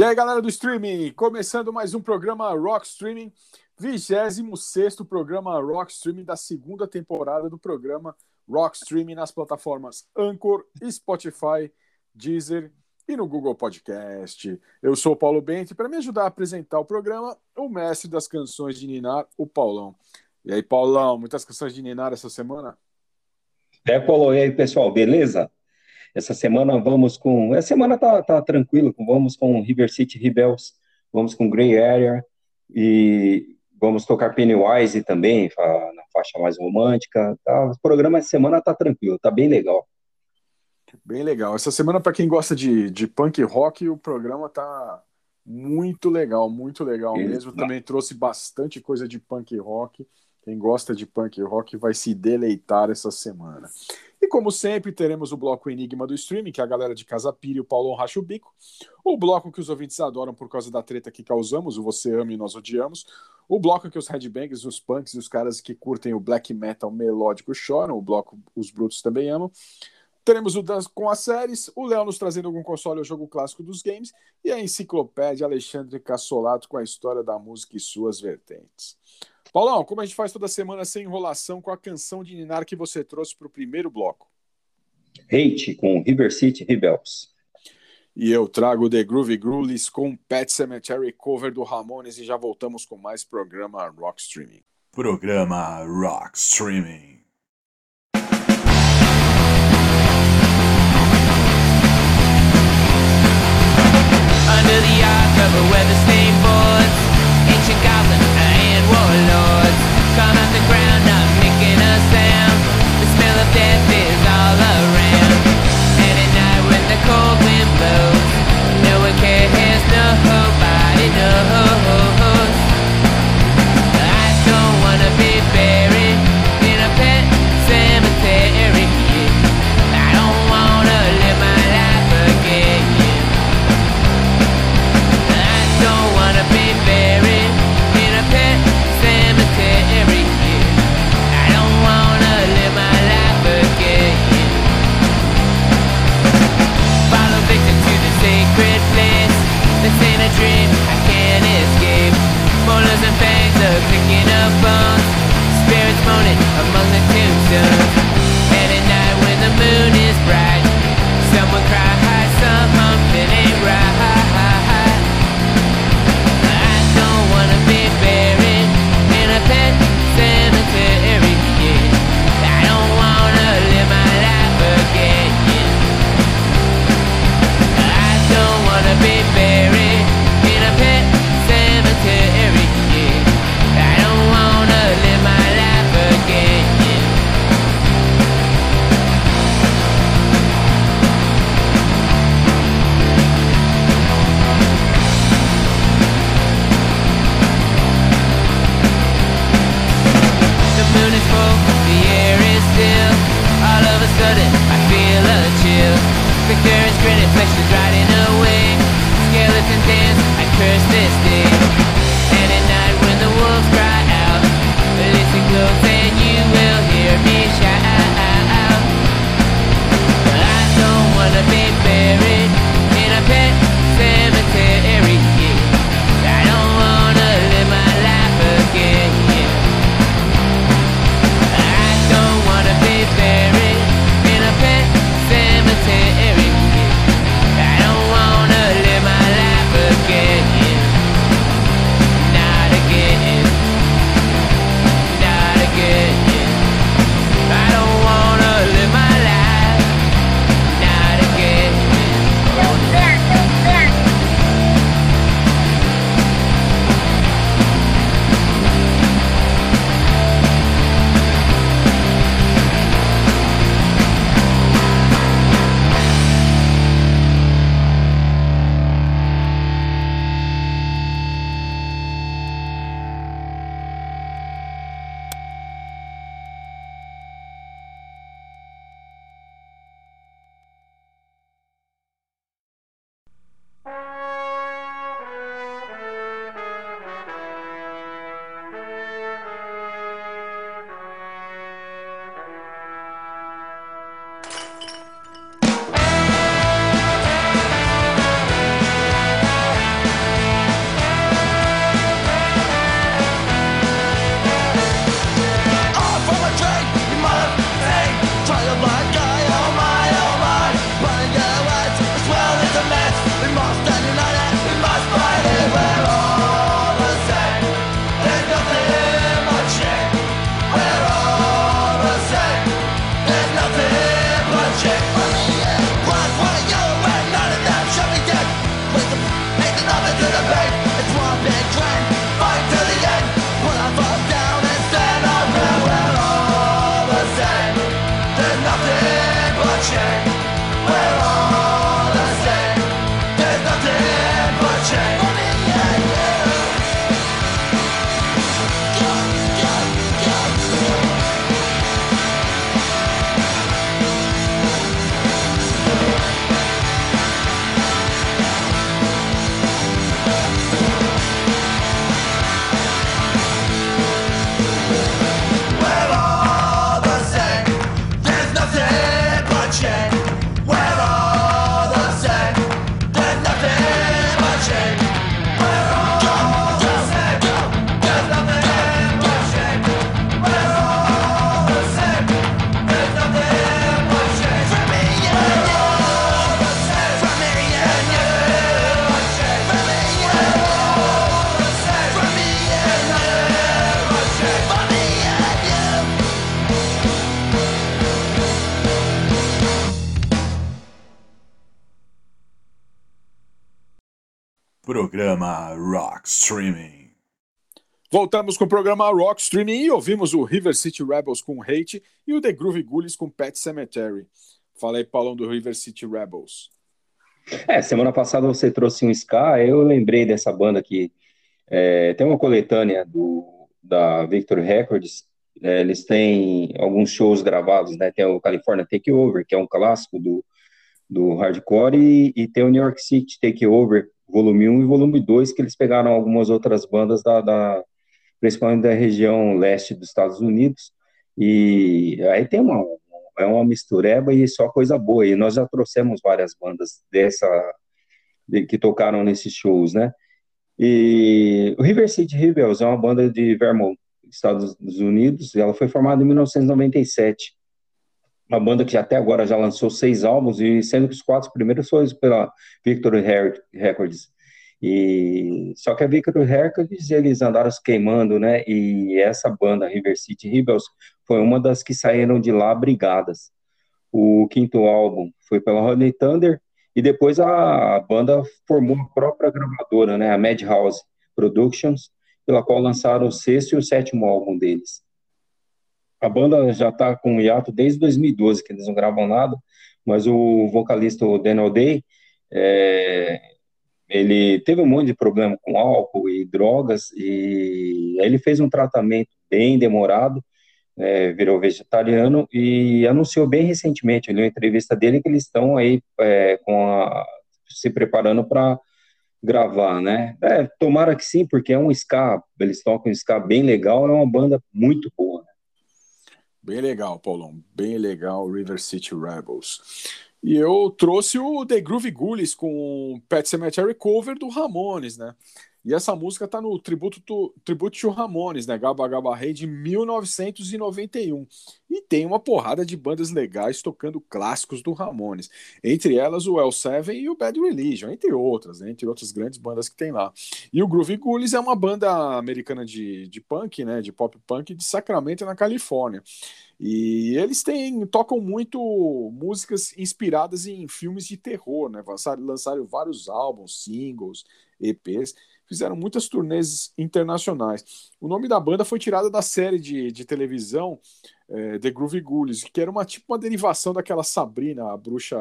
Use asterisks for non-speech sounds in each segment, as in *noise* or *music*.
E aí, galera do streaming, começando mais um programa Rock Streaming, 26 programa Rock Streaming da segunda temporada do programa Rock Streaming nas plataformas Anchor, Spotify, Deezer e no Google Podcast. Eu sou o Paulo Bento e para me ajudar a apresentar o programa, o mestre das canções de Ninar, o Paulão. E aí, Paulão, muitas canções de Ninar essa semana? É, Paulo, e aí, pessoal, beleza? Essa semana vamos com. Essa semana tá, tá tranquilo, vamos com River City Rebels, vamos com Grey Area e vamos tocar Pennywise também, na faixa mais romântica. Tá? O programa essa semana tá tranquilo, tá bem legal. Bem legal. Essa semana, para quem gosta de, de punk rock, o programa tá muito legal, muito legal mesmo. Também trouxe bastante coisa de punk rock. Quem gosta de punk rock vai se deleitar essa semana. E como sempre, teremos o bloco Enigma do Streaming, que a galera de Casa Pira e o Paulão racha o bico. O bloco que os ouvintes adoram por causa da treta que causamos, o Você Ama e Nós Odiamos. O bloco que os headbangers, os punks e os caras que curtem o black metal melódico choram. O bloco Os Brutos também amam. Teremos o das, com as séries, o Léo nos trazendo algum console ou jogo clássico dos games e a enciclopédia Alexandre Cassolato com a história da música e suas vertentes. Paulão, como a gente faz toda semana sem enrolação com a canção de Ninar que você trouxe para o primeiro bloco? Hate com River City Rebels. E eu trago The Groovy Groovies com Pet Cemetery cover do Ramones e já voltamos com mais programa Rock Streaming. Programa Rock Streaming. Under the arc of among the tombstones. And at night when the moon is bright, Voltamos com o programa Rock Streaming e ouvimos o River City Rebels com Hate e o The Groovy Ghoulies com Pet Cemetery. Fala aí, Paulão, do River City Rebels. É, semana passada você trouxe um ska, eu lembrei dessa banda que é, tem uma coletânea do, da Victor Records, é, eles têm alguns shows gravados, né? Tem o California Takeover, que é um clássico do, do hardcore, e, e tem o New York City Takeover, volume 1 e volume 2, que eles pegaram algumas outras bandas da, da principalmente da região leste dos Estados Unidos, e aí tem uma, é uma mistureba e só coisa boa, e nós já trouxemos várias bandas dessa, de, que tocaram nesses shows, né, e o River City Rebels é uma banda de Vermont, Estados Unidos, e ela foi formada em 1997, uma banda que até agora já lançou seis álbuns, e sendo que os quatro primeiros foram pela Victory Records. E só que a Victory Records eles andaram se queimando, né? E essa banda River City Rebels foi uma das que saíram de lá brigadas. O quinto álbum foi pela Rodney Thunder e depois a, banda formou a própria gravadora, né? A Madhouse Productions, pela qual lançaram o sexto e o sétimo álbum deles a banda já está com hiato desde 2012, que eles não gravam nada, mas o vocalista, Daniel Day, é, ele teve um monte de problema com álcool e drogas, e ele fez um tratamento bem demorado, é, virou vegetariano, e anunciou bem recentemente, eu li uma entrevista dele, que eles estão aí é, a, se preparando para gravar, né? É, tomara que sim, porque é um ska, eles tocam um ska bem legal, é uma banda muito boa. Né? Bem legal, Paulão. Bem legal, River City Rebels. E eu trouxe o The Groovy Ghoulies com Pet Cemetery cover do Ramones, né? E essa música tá no tributo to, tributo to Ramones, né? Gaba Gaba Rei de 1991. E tem uma porrada de bandas legais tocando clássicos do Ramones. Entre elas o L7 e o Bad Religion, entre outras, né? entre outras grandes bandas que tem lá. E o Groovy Ghoulies é uma banda americana de, de punk, né? De pop punk de Sacramento, na Califórnia. E eles têm, tocam muito músicas inspiradas em filmes de terror, né? Lançaram, lançaram vários álbuns, singles, EPs fizeram muitas turnês internacionais. O nome da banda foi tirado da série de, de televisão é, The Groovy Ghoulies, que era uma tipo uma derivação daquela Sabrina, a bruxa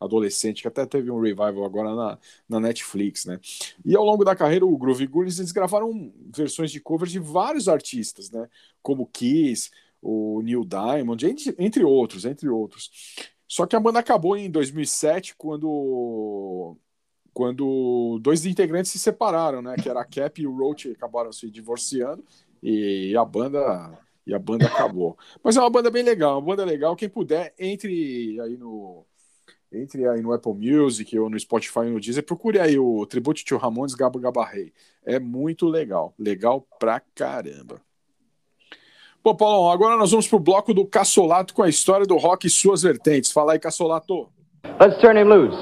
adolescente, que até teve um revival agora na, na Netflix, né? E ao longo da carreira, o Groovy Ghoulies, eles gravaram versões de covers de vários artistas, né? Como Kiss, o Neil Diamond, entre, outros, entre outros. Só que a banda acabou em 2007, quando quando dois integrantes se separaram, né? Que era a Cap e o Roach acabaram se divorciando e a banda e a banda acabou. Mas é uma banda bem legal, uma banda legal. Quem puder entre aí no entre aí no Apple Music ou no Spotify ou no Deezer, procure aí o Tribute to Ramones Gabo Gabarrei. É muito legal, legal pra caramba. Bom, Paulão, agora nós vamos pro bloco do Cassolato com a história do rock e suas vertentes. Fala aí, Cassolato. Let's turn him loose.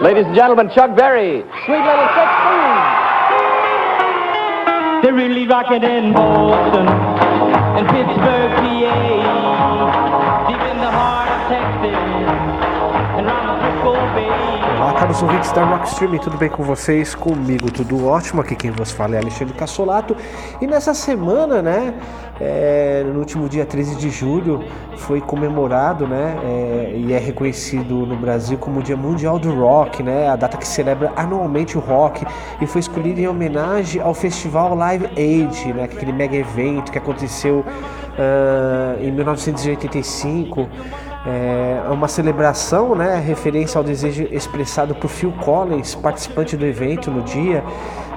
Ladies and gentlemen, Chuck Berry, Sweet Little Sixteen. They're really rocking in Boston and Pittsburgh, PA, caros ouvintes da Rockstream, tudo bem com vocês? Comigo tudo ótimo, aqui quem vos fala é Alexandre Cassolato. E nessa semana, né, é, no último dia 13 de julho, foi comemorado, né, é, e é reconhecido no Brasil como o Dia Mundial do Rock, né, a data que celebra anualmente o rock, e foi escolhido em homenagem ao festival Live Aid, né, aquele mega evento que aconteceu uh, em 1985 é uma celebração, né, referência ao desejo expressado por Phil Collins, participante do evento no dia,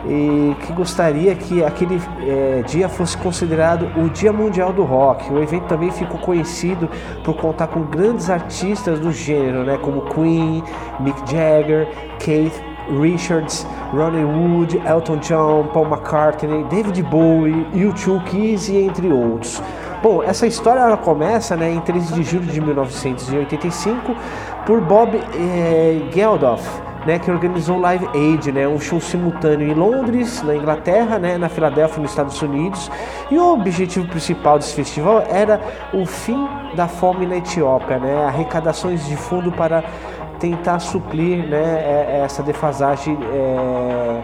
e que gostaria que aquele é, dia fosse considerado o Dia Mundial do Rock. O evento também ficou conhecido por contar com grandes artistas do gênero, né, como Queen, Mick Jagger, Keith Richards, Ronnie Wood, Elton John, Paul McCartney, David Bowie, U2 Kiss e entre outros. Bom, essa história ela começa né, em 13 de julho de 1985 por Bob eh, Geldof, né, que organizou o Live Aid, né, um show simultâneo em Londres, na Inglaterra, né, na Filadélfia, nos Estados Unidos. E o objetivo principal desse festival era o fim da fome na Etiópia, né, arrecadações de fundo para tentar suplir né, é, essa defasagem é,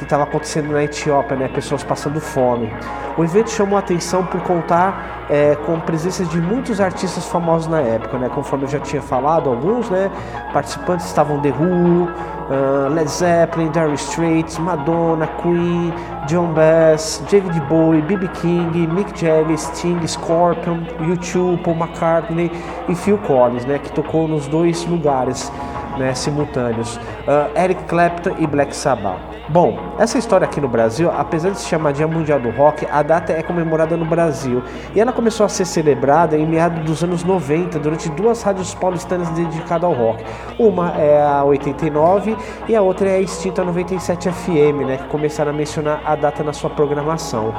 que estava acontecendo na Etiópia, né, pessoas passando fome. O evento chamou a atenção por contar é, com presenças de muitos artistas famosos na época, né, conforme eu já tinha falado, alguns né, participantes estavam The Who, uh, Led Zeppelin, Dire Straits, Madonna, Queen, John Bass, David Bowie, B.B. King, Mick Jagger, Sting, Scorpion, U2, Paul McCartney e Phil Collins, né, que tocou nos dois lugares né, simultâneos, uh, Eric Clapton e Black Sabbath. Bom, essa história aqui no Brasil, apesar de se chamar Dia Mundial do Rock, a data é comemorada no Brasil e ela começou a ser celebrada em meados dos anos 90 durante duas rádios paulistanas dedicadas ao rock. Uma é a 89 e a outra é a extinta 97 FM, né, que começaram a mencionar a data na sua programação.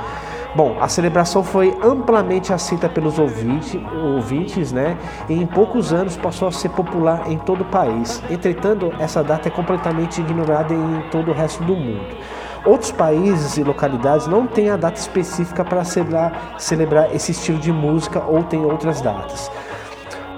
Bom, a celebração foi amplamente aceita pelos ouvinte, ouvintes, né? E em poucos anos passou a ser popular em todo o país. Entretanto, essa data é completamente ignorada em todo o resto do mundo. Outros países e localidades não têm a data específica para celebrar, celebrar esse estilo de música ou têm outras datas.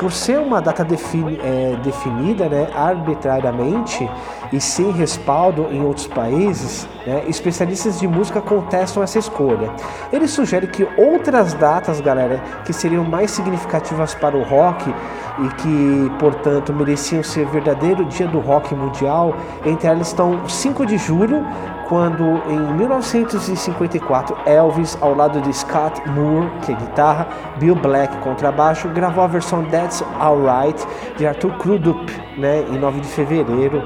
Por ser uma data defini, é, definida né, arbitrariamente, e sem respaldo em outros países, né, especialistas de música contestam essa escolha. Ele sugere que outras datas, galera, que seriam mais significativas para o rock e que, portanto, mereciam ser verdadeiro dia do rock mundial, entre elas estão 5 de julho, quando em 1954 Elvis, ao lado de Scott Moore, que é guitarra, Bill Black, contrabaixo, gravou a versão That's Alright de Arthur Crudup, né, em 9 de fevereiro.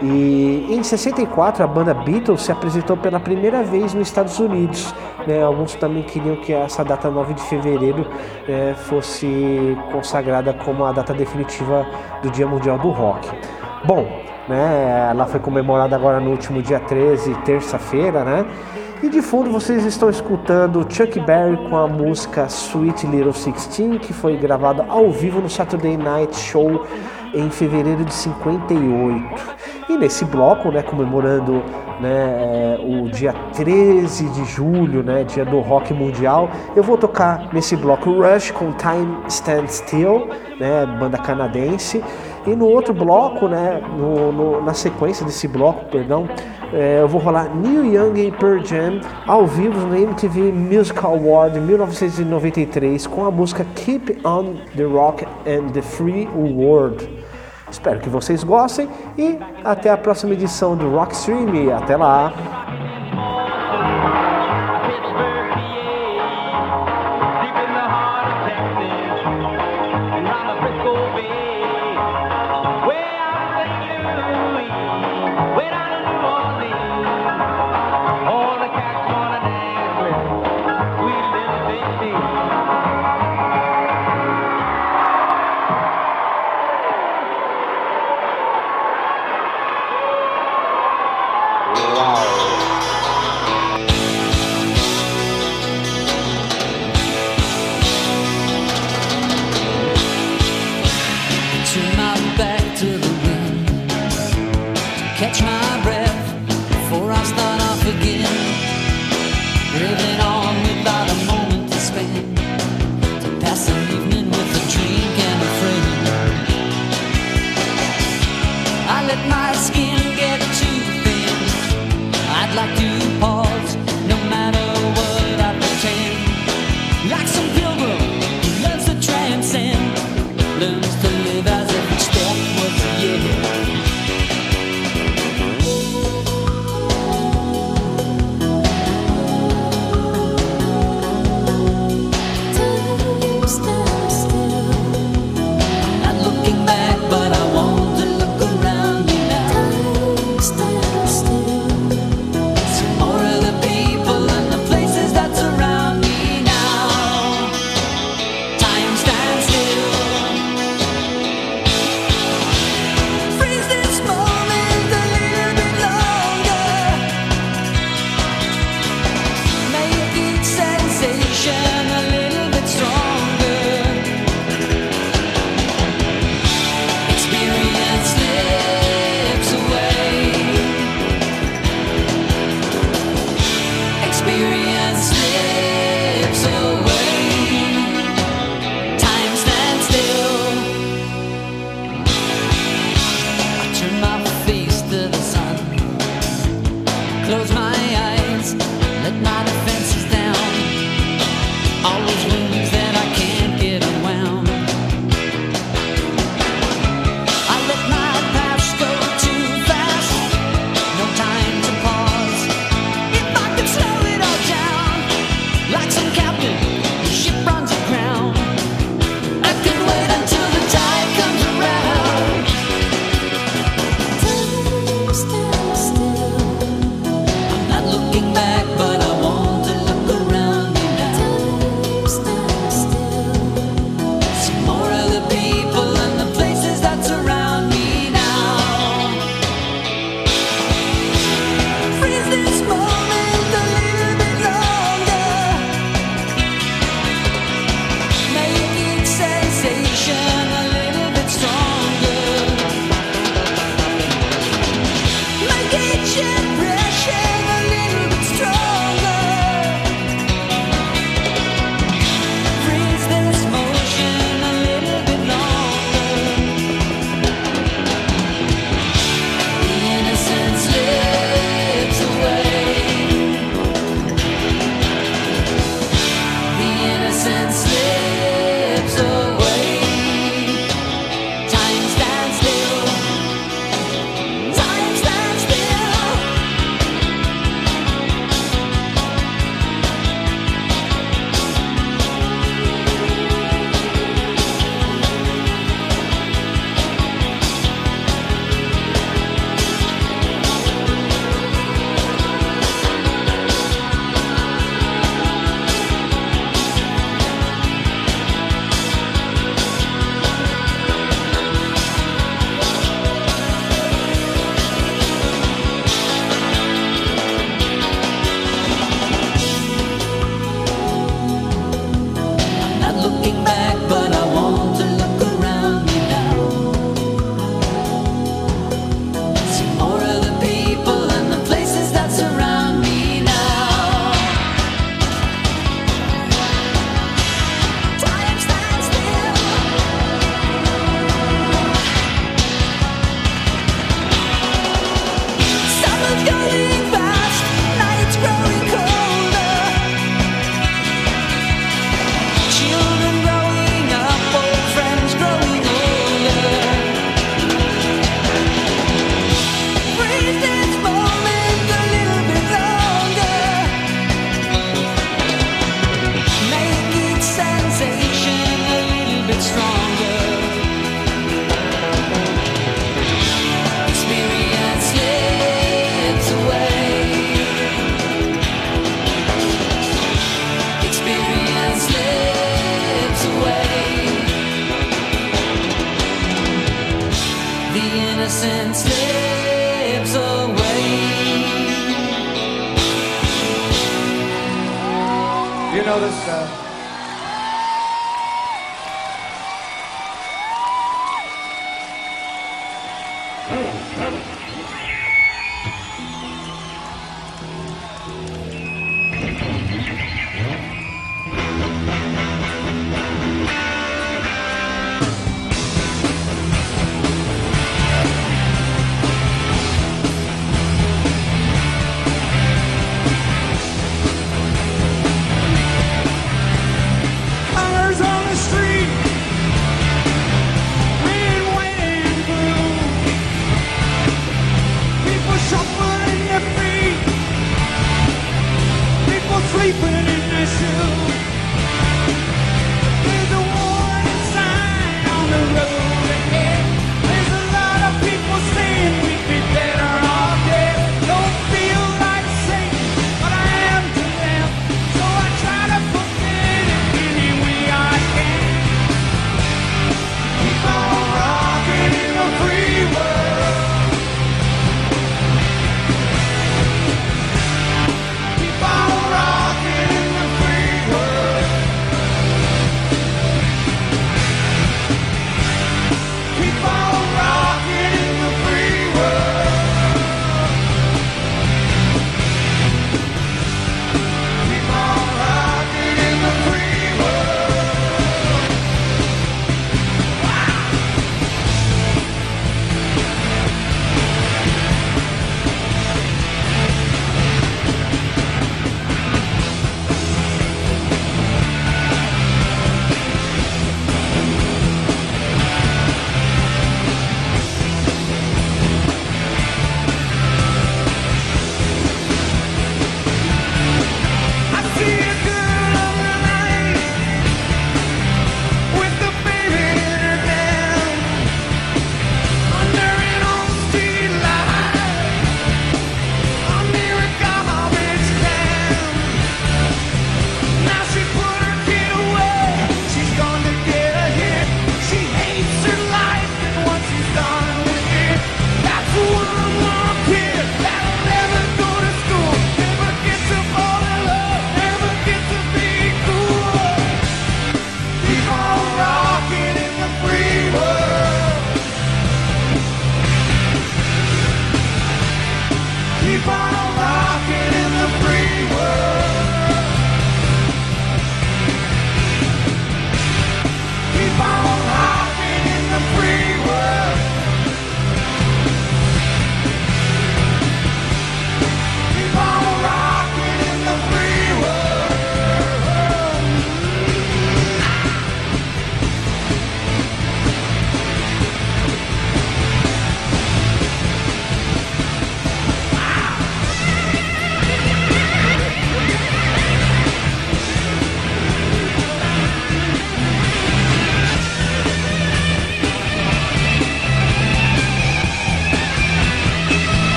E em 64 a banda Beatles se apresentou pela primeira vez nos Estados Unidos. Né? Alguns também queriam que essa data 9 de fevereiro é, fosse consagrada como a data definitiva do Dia Mundial do Rock. Bom, né, ela foi comemorada agora no último dia 13, terça-feira, né? E de fundo vocês estão escutando Chuck Berry com a música Sweet Little Sixteen, que foi gravada ao vivo no Saturday Night Show em fevereiro de 58. E nesse bloco, né, comemorando né, é, o dia 13 de julho, né, dia do rock mundial, eu vou tocar nesse bloco Rush com Time Stand Still, né, banda canadense. E no outro bloco, né, no, no, na sequência desse bloco, perdão, é, eu vou rolar Neil Young e Pearl Jam ao vivo no MTV Music Award 1993 com a música Keep on the Rock and the Free World. Espero que vocês gostem e até a próxima edição do Rockstream. Até lá!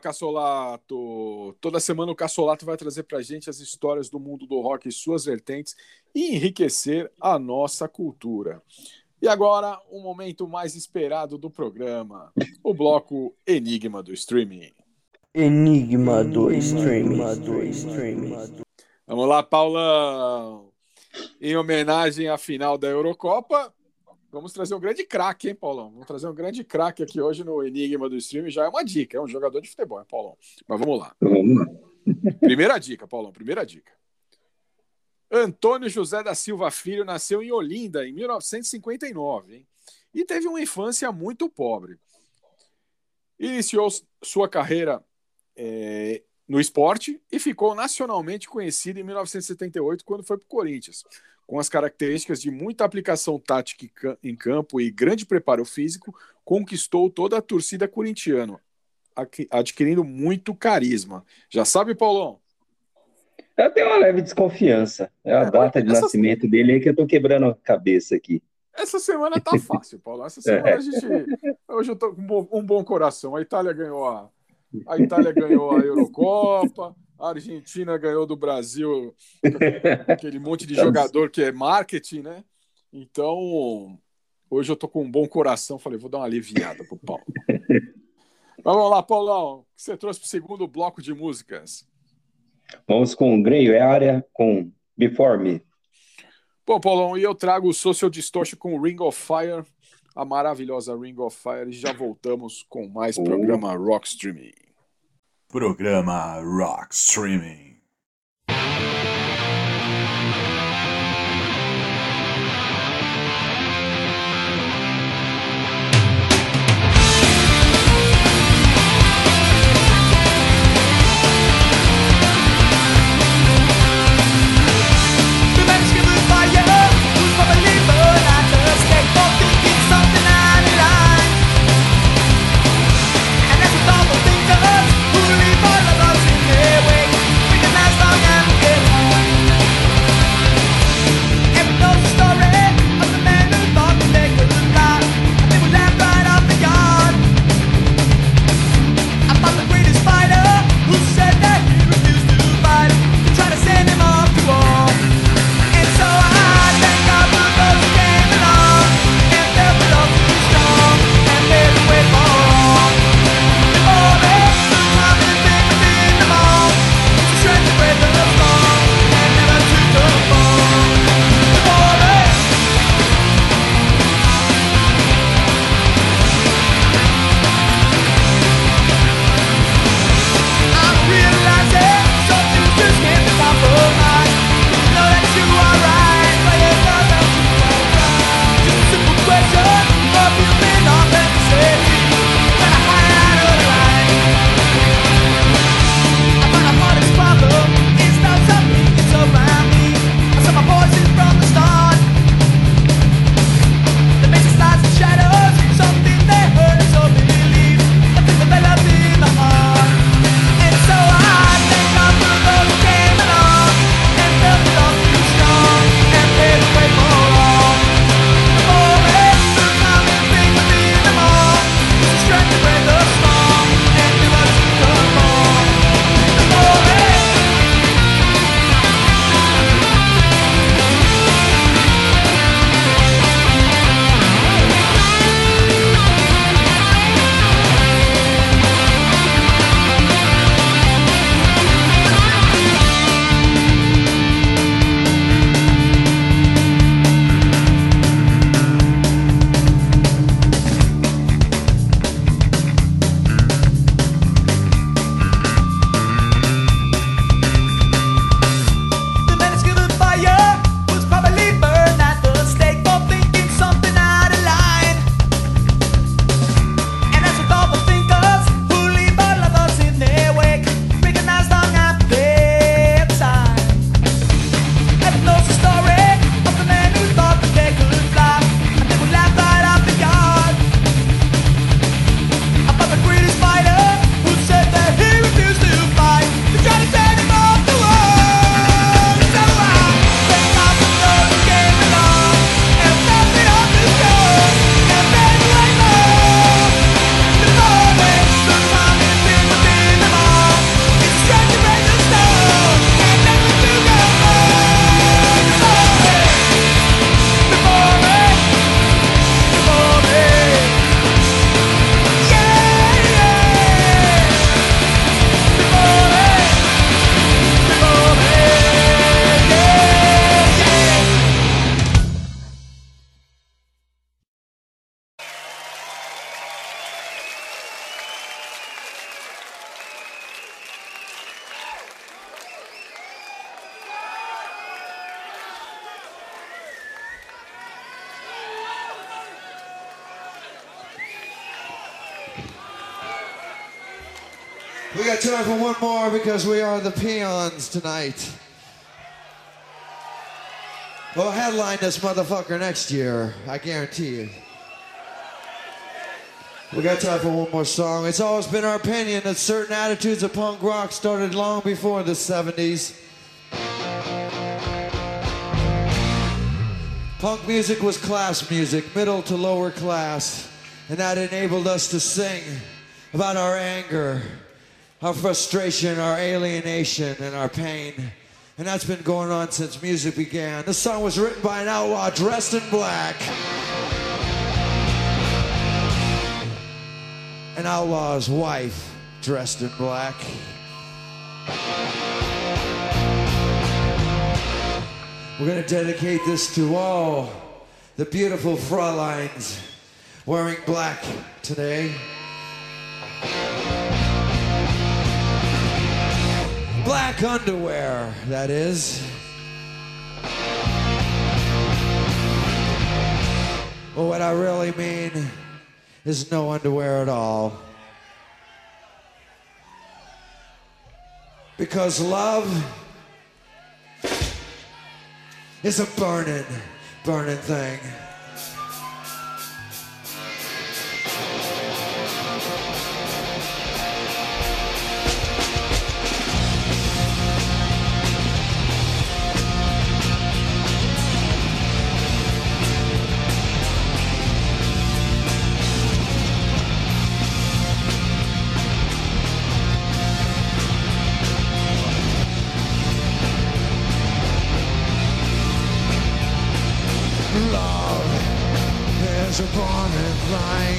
Cassolato! Toda semana o Cassolato vai trazer pra gente as histórias do mundo do rock e suas vertentes e enriquecer a nossa cultura. E agora, o momento mais esperado do programa, o bloco Enigma do Streaming. Enigma do streaming. Vamos lá, Paulão! Em homenagem à final da Eurocopa, vamos trazer um grande craque, hein, Paulão? Vamos trazer um grande craque aqui hoje no Enigma do Streaming. Já é uma dica, é um jogador de futebol, hein, Paulão? Mas vamos lá. Vamos lá. *laughs* Primeira dica, Paulão, primeira dica. Antônio José da Silva Filho nasceu em Olinda em 1959 hein? e teve uma infância muito pobre. Iniciou sua carreira é, no esporte e ficou nacionalmente conhecido em 1978 quando foi para o Corinthians. Com as características de muita aplicação tática em ca- em campo e grande preparo físico, conquistou toda a torcida corintiana, adquirindo muito carisma. Já sabe, Paulão? Eu tenho uma leve desconfiança. É a É, data de essa- nascimento dele aí que eu tô quebrando a cabeça aqui. Essa semana tá *laughs* fácil, Paulo. Essa semana a gente. Hoje eu tô com um bom, um bom coração. A Itália ganhou a. A Itália ganhou a Eurocopa, a Argentina ganhou do Brasil *laughs* aquele monte de jogador que é marketing, né? Então, hoje eu tô com um bom coração. Falei, vou dar uma aliviada pro Paulo. *laughs* Vamos lá, Paulão. O que você trouxe pro segundo bloco de músicas? Vamos com Grey Area, com Before Me. Bom, Paulão, e eu trago o Social Distortion com Ring of Fire, a maravilhosa Ring of Fire, e já voltamos com mais Oh. programa Rock Streaming. Programa Rock Streaming. Because we are the peons tonight. We'll headline this motherfucker next year, I guarantee you. We got time for one more song. It's always been our opinion that certain attitudes of punk rock started long before the 70s. Punk music was class music, middle to lower class, and that enabled us to sing about our anger, our frustration, our alienation, and our pain. And that's been going on since music began. This song was written by an outlaw dressed in black. An outlaw's wife dressed in black. We're going to dedicate this to all the beautiful Frauleins wearing black today. Black underwear, that is. Well, what I really mean is no underwear at all. Because love is a burning, burning thing. Love is a burning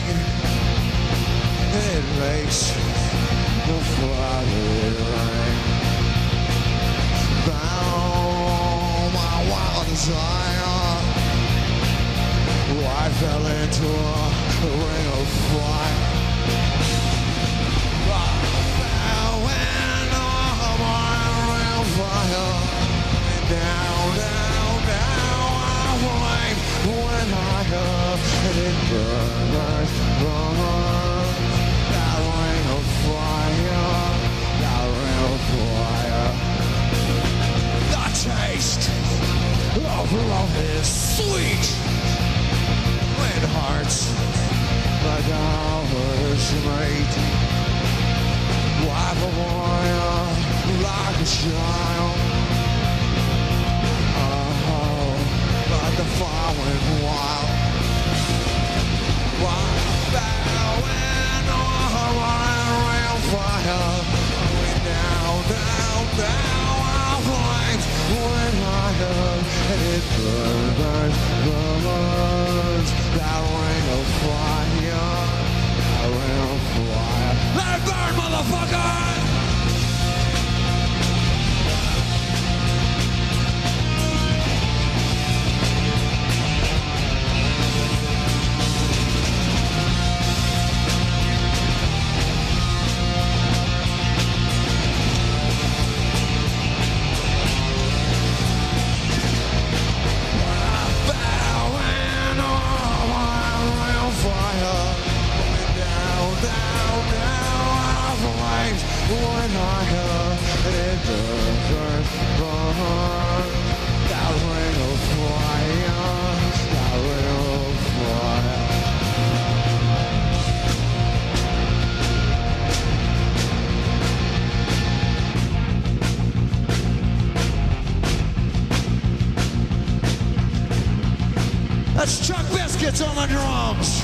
On the drums.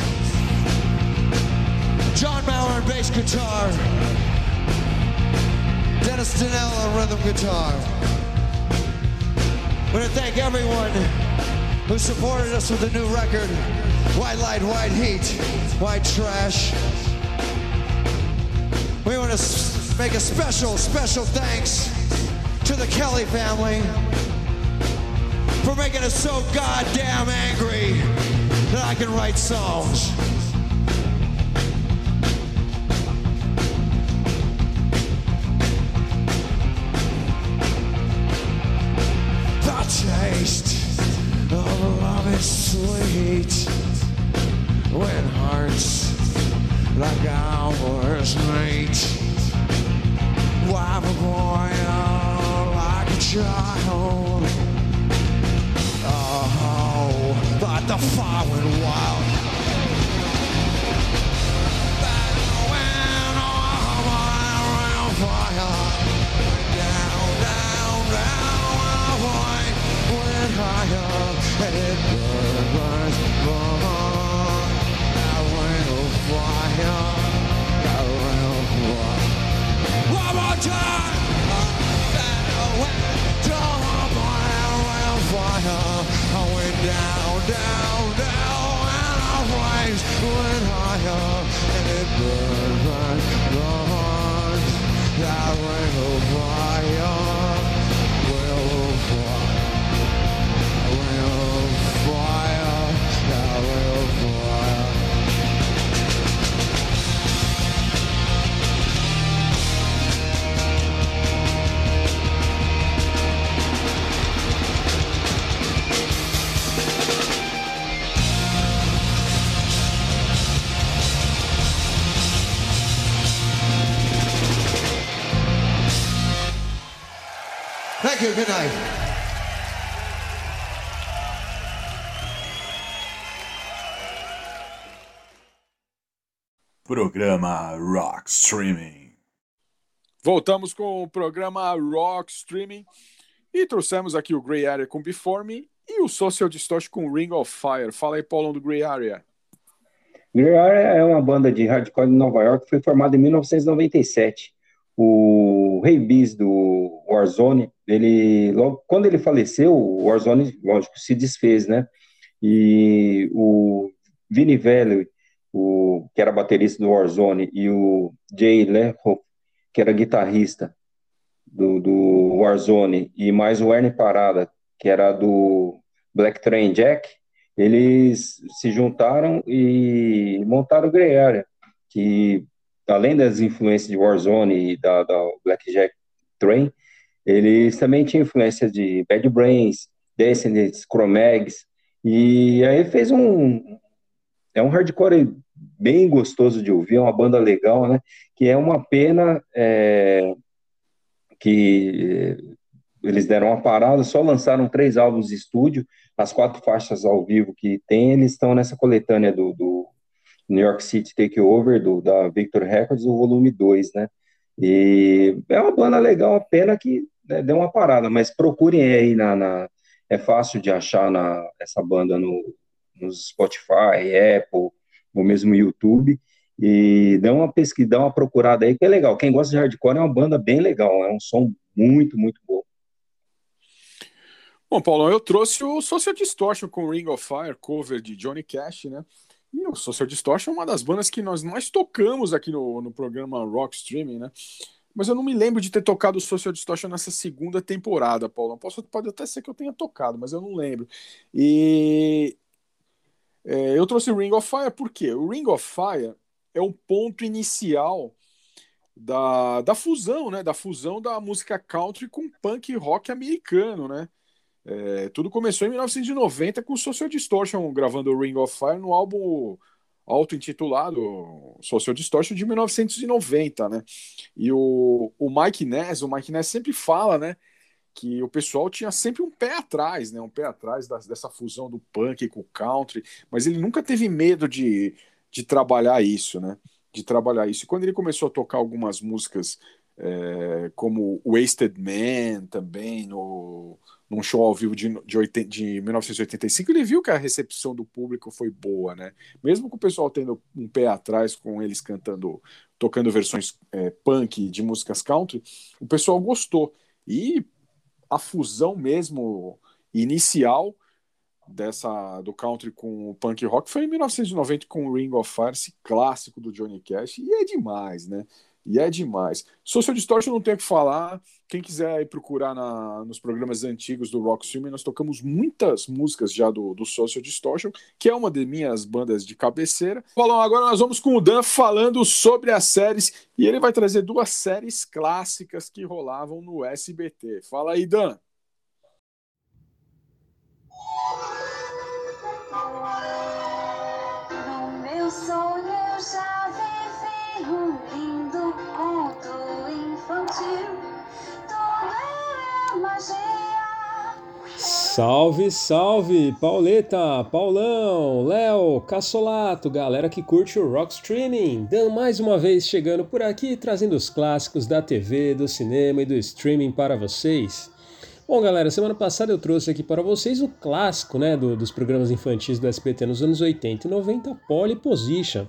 John Maurer on bass guitar. Dennis Danell on rhythm guitar. I want to thank everyone who supported us with the new record, White Light, White Heat, White Trash. We want to make a special, special thanks to the Kelly family for making us so goddamn angry I can write songs. That ring of fire, will of you. Good night. Programa Rock Streaming. Voltamos com o programa Rock Streaming e trouxemos aqui o Grey Area com Before Me e o Social Distortion com Ring of Fire. Fala aí, Paulão, do Grey Area. Grey Area é uma banda de hardcore de Nova York que foi formada em 1997. O Rei Bis do Warzone, ele, logo, quando ele faleceu, o Warzone, lógico, se desfez, né? E o Vini Velho, o, que era baterista do Warzone, e o Jay Leho, que era guitarrista do, do Warzone, e mais o Ernie Parada, que era do Black Train Jack, eles se juntaram e montaram o Grey Area, que além das influências de Warzone e da, da Black Jack Train, eles também tinham influência de Bad Brains, Descendants, Chromags, e aí fez um é um hardcore bem gostoso de ouvir, é uma banda legal, né? Que é uma pena é, que eles deram uma parada, só lançaram três álbuns de estúdio, as quatro faixas ao vivo que tem, eles estão nessa coletânea do, do New York City Takeover, do, da Victor Records, o volume 2, né? E é uma banda legal, a pena que né, deu uma parada, mas procurem aí na, na é fácil de achar na, essa banda no, no Spotify, Apple, ou mesmo YouTube, e dá uma pesquisa, dá uma procurada aí, que é legal. Quem gosta de hardcore é uma banda bem legal, é um som muito, muito bom. Bom, Paulão, eu trouxe o Social Distortion com Ring of Fire, cover de Johnny Cash, né? E o Social Distortion é uma das bandas que nós mais tocamos aqui no, no programa Rock Streaming, né? Mas eu não me lembro de ter tocado Social Distortion nessa segunda temporada, Paulão. Posso, pode até ser que eu tenha tocado, mas eu não lembro. E é, eu trouxe Ring of Fire por quê? O Ring of Fire é o ponto inicial da, da fusão, né? Da fusão da música country com punk rock americano, né? É, tudo começou em 1990 com o Social Distortion gravando o Ring of Fire no álbum auto-intitulado Social Distortion de 1990, né? E o, o Mike Ness, o Mike Ness sempre fala, né? Que o pessoal tinha sempre um pé atrás, né? Um pé atrás dessa fusão do punk com o country, mas ele nunca teve medo de, de trabalhar isso, né? De trabalhar isso. E quando ele começou a tocar algumas músicas é, como Wasted Man também, no, num show ao vivo de, de, 80, de 1985, ele viu que a recepção do público foi boa, né? Mesmo com o pessoal tendo um pé atrás com eles cantando, tocando versões é, punk de músicas country, o pessoal gostou. E a fusão mesmo inicial dessa do country com o punk rock foi em 1990 com o Ring of Fire, esse clássico do Johnny Cash, e é demais, né? E é demais. Social Distortion não tem o que falar. Quem quiser ir procurar na, nos programas antigos do Rock Streaming, nós tocamos muitas músicas já do, do Social Distortion, que é uma de minhas bandas de cabeceira. Falou, agora nós vamos com o Dan falando sobre as séries, e ele vai trazer duas séries clássicas que rolavam no SBT. Fala aí, Dan. No meu sonho eu já Salve, salve, Pauleta, Paulão, Léo, Cassolato, galera que curte o Rock Streaming. Dan mais uma vez chegando por aqui, trazendo os clássicos da TV, do cinema e do streaming para vocês. Bom, galera, semana passada eu trouxe aqui para vocês o clássico, né, do, dos programas infantis do SBT nos anos 80 e 90, Pole Position.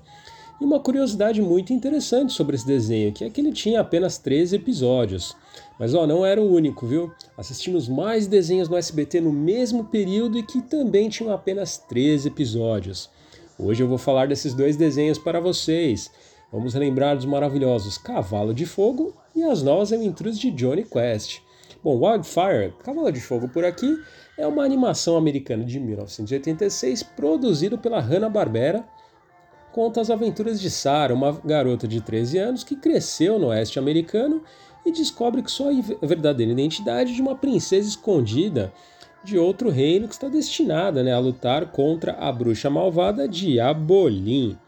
E uma curiosidade muito interessante sobre esse desenho, que é que ele tinha apenas 13 episódios. Mas ó, não era o único, viu? Assistimos mais desenhos no SBT no mesmo período e que também tinham apenas 13 episódios. Hoje eu vou falar desses dois desenhos para vocês. Vamos relembrar dos maravilhosos Cavalo de Fogo e as novas aventuras de Johnny Quest. Bom, Wildfire, Cavalo de Fogo por aqui, é uma animação americana de 1986 produzido pela Hanna-Barbera conta as aventuras de Sarah, uma garota de 13 anos que cresceu no oeste americano e descobre que sua verdadeira identidade de uma princesa escondida de outro reino que está destinada né, a lutar contra a bruxa malvada Diabolim.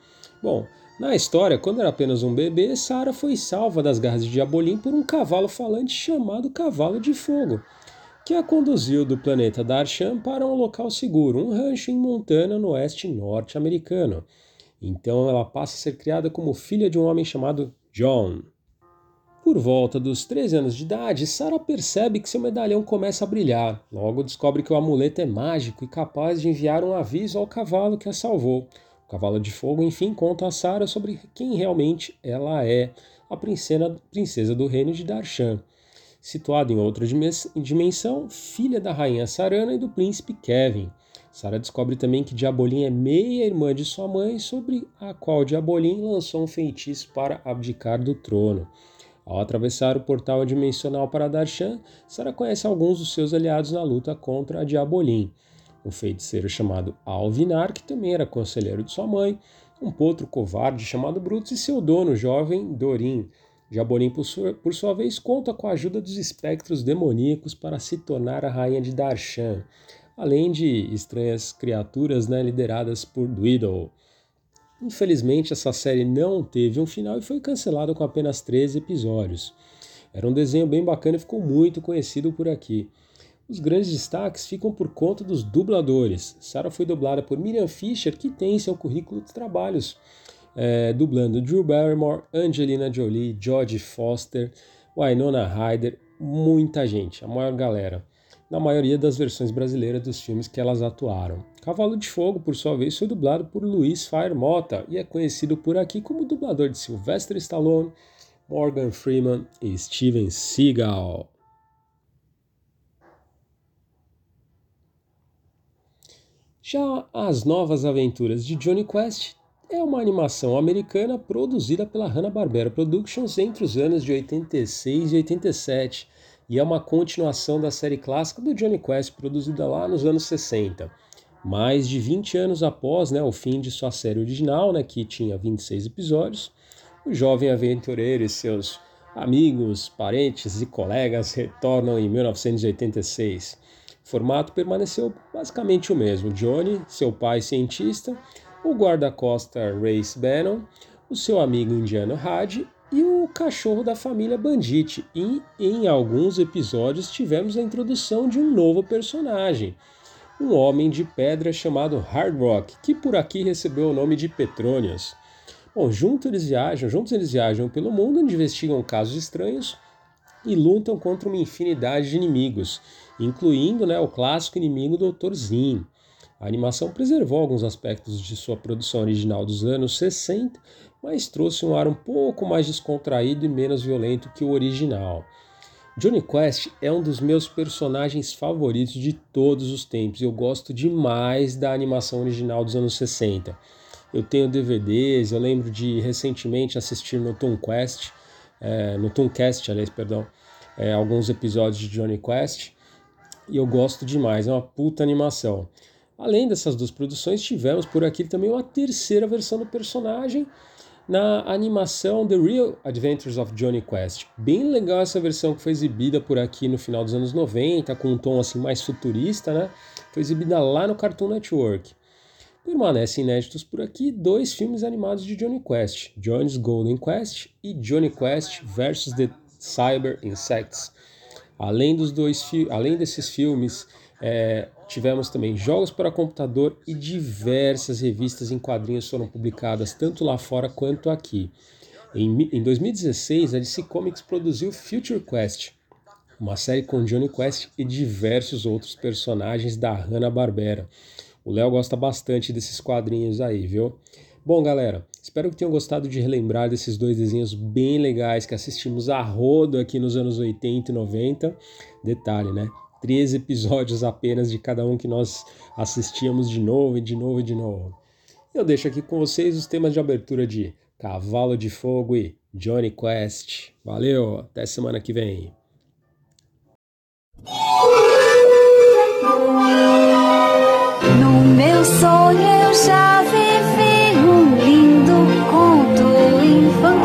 Bom, na história, quando era apenas um bebê, Sarah foi salva das garras de Diabolim por um cavalo falante chamado Cavalo de Fogo, que a conduziu do planeta Darshan para um local seguro, um rancho em Montana, no oeste norte-americano. Então ela passa a ser criada como filha de um homem chamado John. Por volta dos 13 anos de idade, Sarah percebe que seu medalhão começa a brilhar. Logo descobre que o amuleto é mágico e capaz de enviar um aviso ao cavalo que a salvou. O cavalo de fogo, enfim, conta a Sarah sobre quem realmente ela é, a princesa, do reino de Darshan. Situada em outra dimensão, filha da rainha Sarana e do príncipe Kevin. Sarah descobre também que Diabolim é meia-irmã de sua mãe, sobre a qual Diabolim lançou um feitiço para abdicar do trono. Ao atravessar o portal dimensional para Darshan, Sarah conhece alguns dos seus aliados na luta contra a Diabolim. Um feiticeiro chamado Alvinar, que também era conselheiro de sua mãe, um potro covarde chamado Brutus e seu dono, jovem Dorim. Diabolim, por sua, por sua vez, conta com a ajuda dos espectros demoníacos para se tornar a rainha de Darshan, além de estranhas criaturas né, lideradas por Dwiddle. Infelizmente, essa série não teve um final e foi cancelada com apenas 13 episódios. Era um desenho bem bacana e ficou muito conhecido por aqui. Os grandes destaques ficam por conta dos dubladores. Sarah foi dublada por Miriam Fisher, que tem em seu currículo de trabalhos, é, dublando Drew Barrymore, Angelina Jolie, Jodie Foster, Winona Ryder, muita gente, a maior galera na maioria das versões brasileiras dos filmes que elas atuaram. Cavalo de Fogo, por sua vez, foi dublado por Luiz Fire Mota e é conhecido por aqui como dublador de Sylvester Stallone, Morgan Freeman e Steven Seagal. Já As Novas Aventuras de Johnny Quest é uma animação americana produzida pela Hanna-Barbera Productions entre os anos de 86 e 87 e é uma continuação da série clássica do Johnny Quest produzida lá nos anos 60. Mais de 20 anos após né, o fim de sua série original, né, que tinha 26 episódios, o jovem aventureiro e seus amigos, parentes e colegas retornam em 1986. O formato permaneceu basicamente o mesmo: Johnny, seu pai cientista, o guarda-costa Race Bannon, o seu amigo indiano Had e o cachorro da família Bandit. E em alguns episódios tivemos a introdução de um novo personagem, um homem de pedra chamado Hard Rock, que por aqui recebeu o nome de Petronius. Bom, juntos eles viajam, juntos eles viajam pelo mundo, investigam casos estranhos e lutam contra uma infinidade de inimigos, incluindo né, o clássico inimigo Dr. Zim. A animação preservou alguns aspectos de sua produção original dos anos 60, mas trouxe um ar um pouco mais descontraído e menos violento que o original. Johnny Quest é um dos meus personagens favoritos de todos os tempos. Eu gosto demais da animação original dos anos 60. Eu tenho DVDs, eu lembro de recentemente assistir no Toon Quest, é, no Tooncast, aliás, perdão, é, alguns episódios de Johnny Quest e eu gosto demais, é uma puta animação. Além dessas duas produções, tivemos por aqui também uma terceira versão do personagem na animação The Real Adventures of Johnny Quest. Bem legal essa versão que foi exibida por aqui no final dos anos 90, com um tom assim mais futurista, né? Foi exibida lá no Cartoon Network. Permanecem inéditos por aqui dois filmes animados de Johnny Quest, Johnny's Golden Quest e Johnny Quest vs. The Cyber Insects. Além, dos dois além desses filmes, É, tivemos também jogos para computador e diversas revistas em quadrinhos foram publicadas tanto lá fora quanto aqui. Em, em 2016, a DC Comics produziu Future Quest, uma série com Johnny Quest e diversos outros personagens da Hanna-Barbera. O Léo gosta bastante desses quadrinhos aí, viu? Bom, galera, espero que tenham gostado de relembrar desses dois desenhos bem legais que assistimos a rodo aqui nos anos 80 e 90. Detalhe, né? 13 episódios apenas de cada um que nós assistíamos de novo e de novo e de novo. Eu deixo aqui com vocês os temas de abertura de Cavalo de Fogo e Johnny Quest. Valeu, até semana que vem. No meu sonho eu já vivi um lindo conto infantil.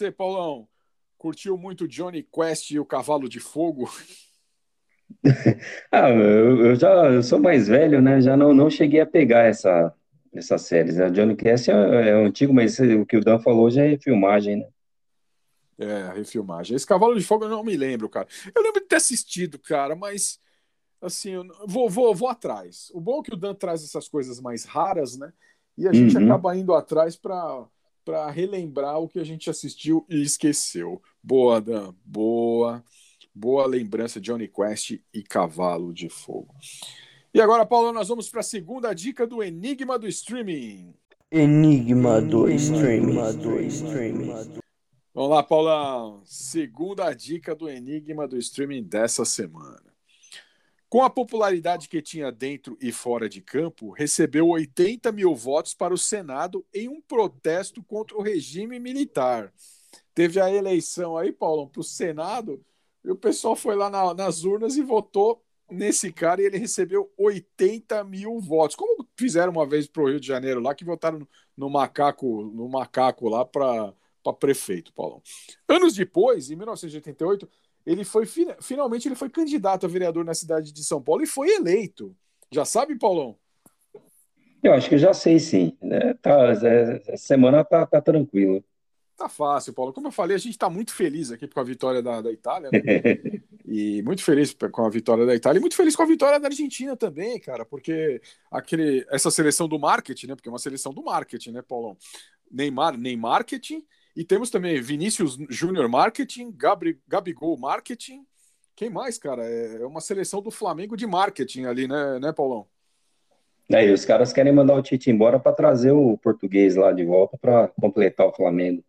Você, Paulão? Curtiu muito Johnny Quest e o Cavalo de Fogo? *laughs* Ah, eu, eu já eu sou mais velho, né? Já não, não cheguei a pegar essa, essas séries. A Johnny Cast é, é antigo, mas o que o Dan falou já é filmagem, né? É, refilmagem. Esse Cavalo de Fogo eu não me lembro, cara. Eu lembro de ter assistido, cara, mas assim, eu vou, vou, vou atrás. O bom é que o Dan traz essas coisas mais raras, né? E a gente Uhum. acaba indo atrás para para relembrar o que a gente assistiu e esqueceu. Boa, Dan, boa. Boa lembrança, Johnny Quest e Cavalo de Fogo. E agora, Paulo, nós vamos para a segunda dica do Enigma do Streaming. Enigma do streaming. Vamos lá, Paulão. Segunda dica do Enigma do Streaming dessa semana. Com a popularidade que tinha dentro e fora de campo, recebeu 80 mil votos para o Senado em um protesto contra o regime militar. Teve a eleição aí, Paulão, para o Senado, e o pessoal foi lá na- nas urnas e votou nesse cara e ele recebeu 80 mil votos. Como fizeram uma vez para o Rio de Janeiro lá, que votaram no, no macaco, no macaco lá para prefeito, Paulão. Anos depois, em 1988, ele foi fina- finalmente ele foi candidato a vereador na cidade de São Paulo e foi eleito. Já sabe, Paulão? Eu acho que eu já sei, sim. né? Tá, é- essa semana tá, tá tranquilo. Tá fácil, Paulo. Como eu falei, a gente está muito feliz aqui com a vitória da, da Itália, né? *laughs* E muito feliz com a vitória da Itália e muito feliz com a vitória da Argentina também, cara, porque aquele, essa seleção do marketing, né? Porque é uma seleção do marketing, né, Paulão? Neymar, Neymar marketing, e temos também Vinícius Júnior marketing, Gabri, Gabigol marketing. Quem mais, cara? É uma seleção do Flamengo de marketing ali, né, né Paulão? Aí os caras querem mandar o Tite embora para trazer o português lá de volta para completar o Flamengo.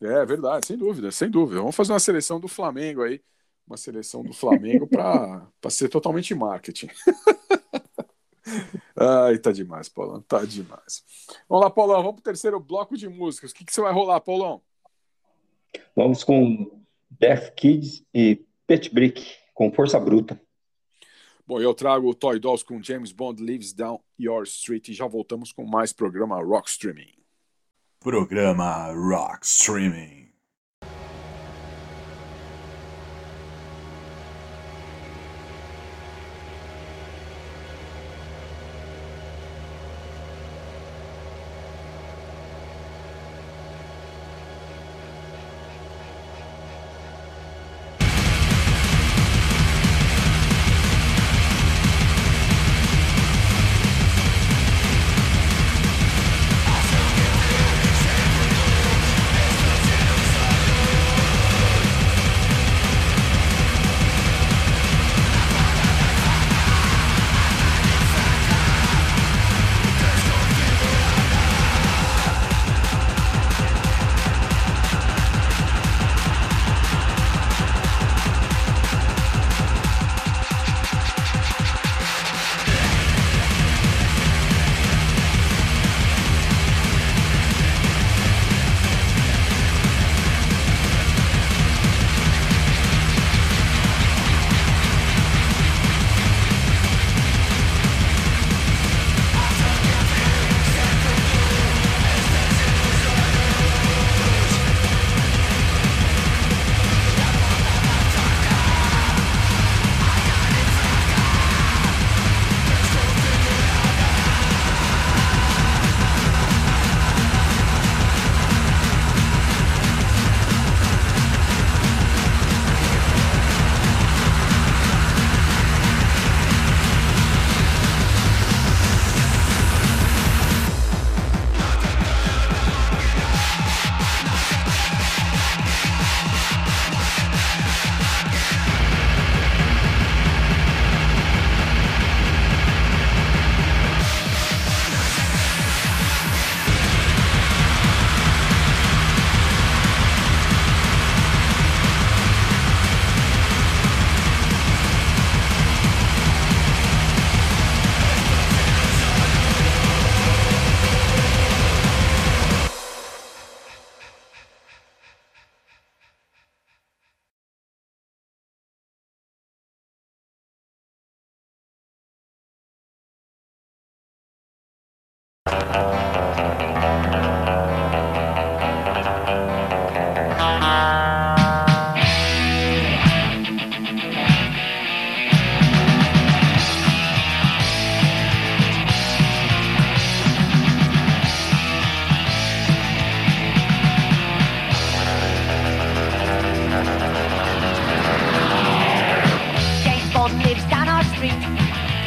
É verdade, sem dúvida, sem dúvida. Vamos fazer uma seleção do Flamengo aí, uma seleção do Flamengo para *laughs* ser totalmente marketing. *laughs* Ai, tá demais, Paulão, tá demais. Vamos lá, Paulão, vamos pro terceiro bloco de músicas. O que, que você vai rolar, Paulão? Vamos com Death Kids e Pet Brick, com Força Bruta. Bom, eu trago o Toy Dolls com James Bond Lives Down Your Street e já voltamos com mais programa Rock Streaming. Programa Rock Streaming.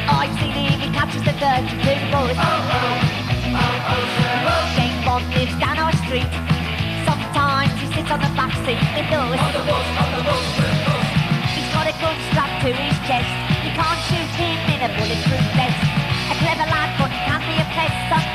I've seen him, he catches the dirty big boys. James Bond lives down our street. Sometimes he sits on the back seat indoors. He's got a gun strapped to his chest. You can't shoot him in a bulletproof vest. A clever lad, but he can be a pest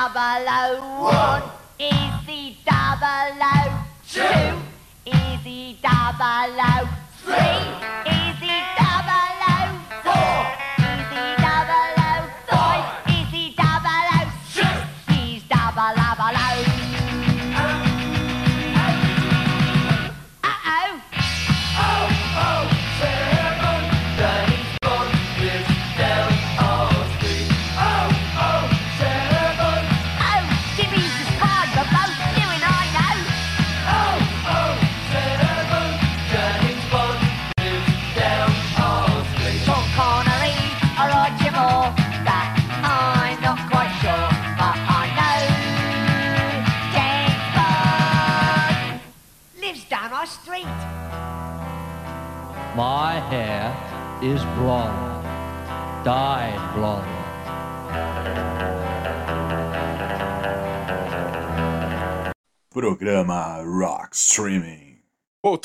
double O one, easy double O two, easy double oh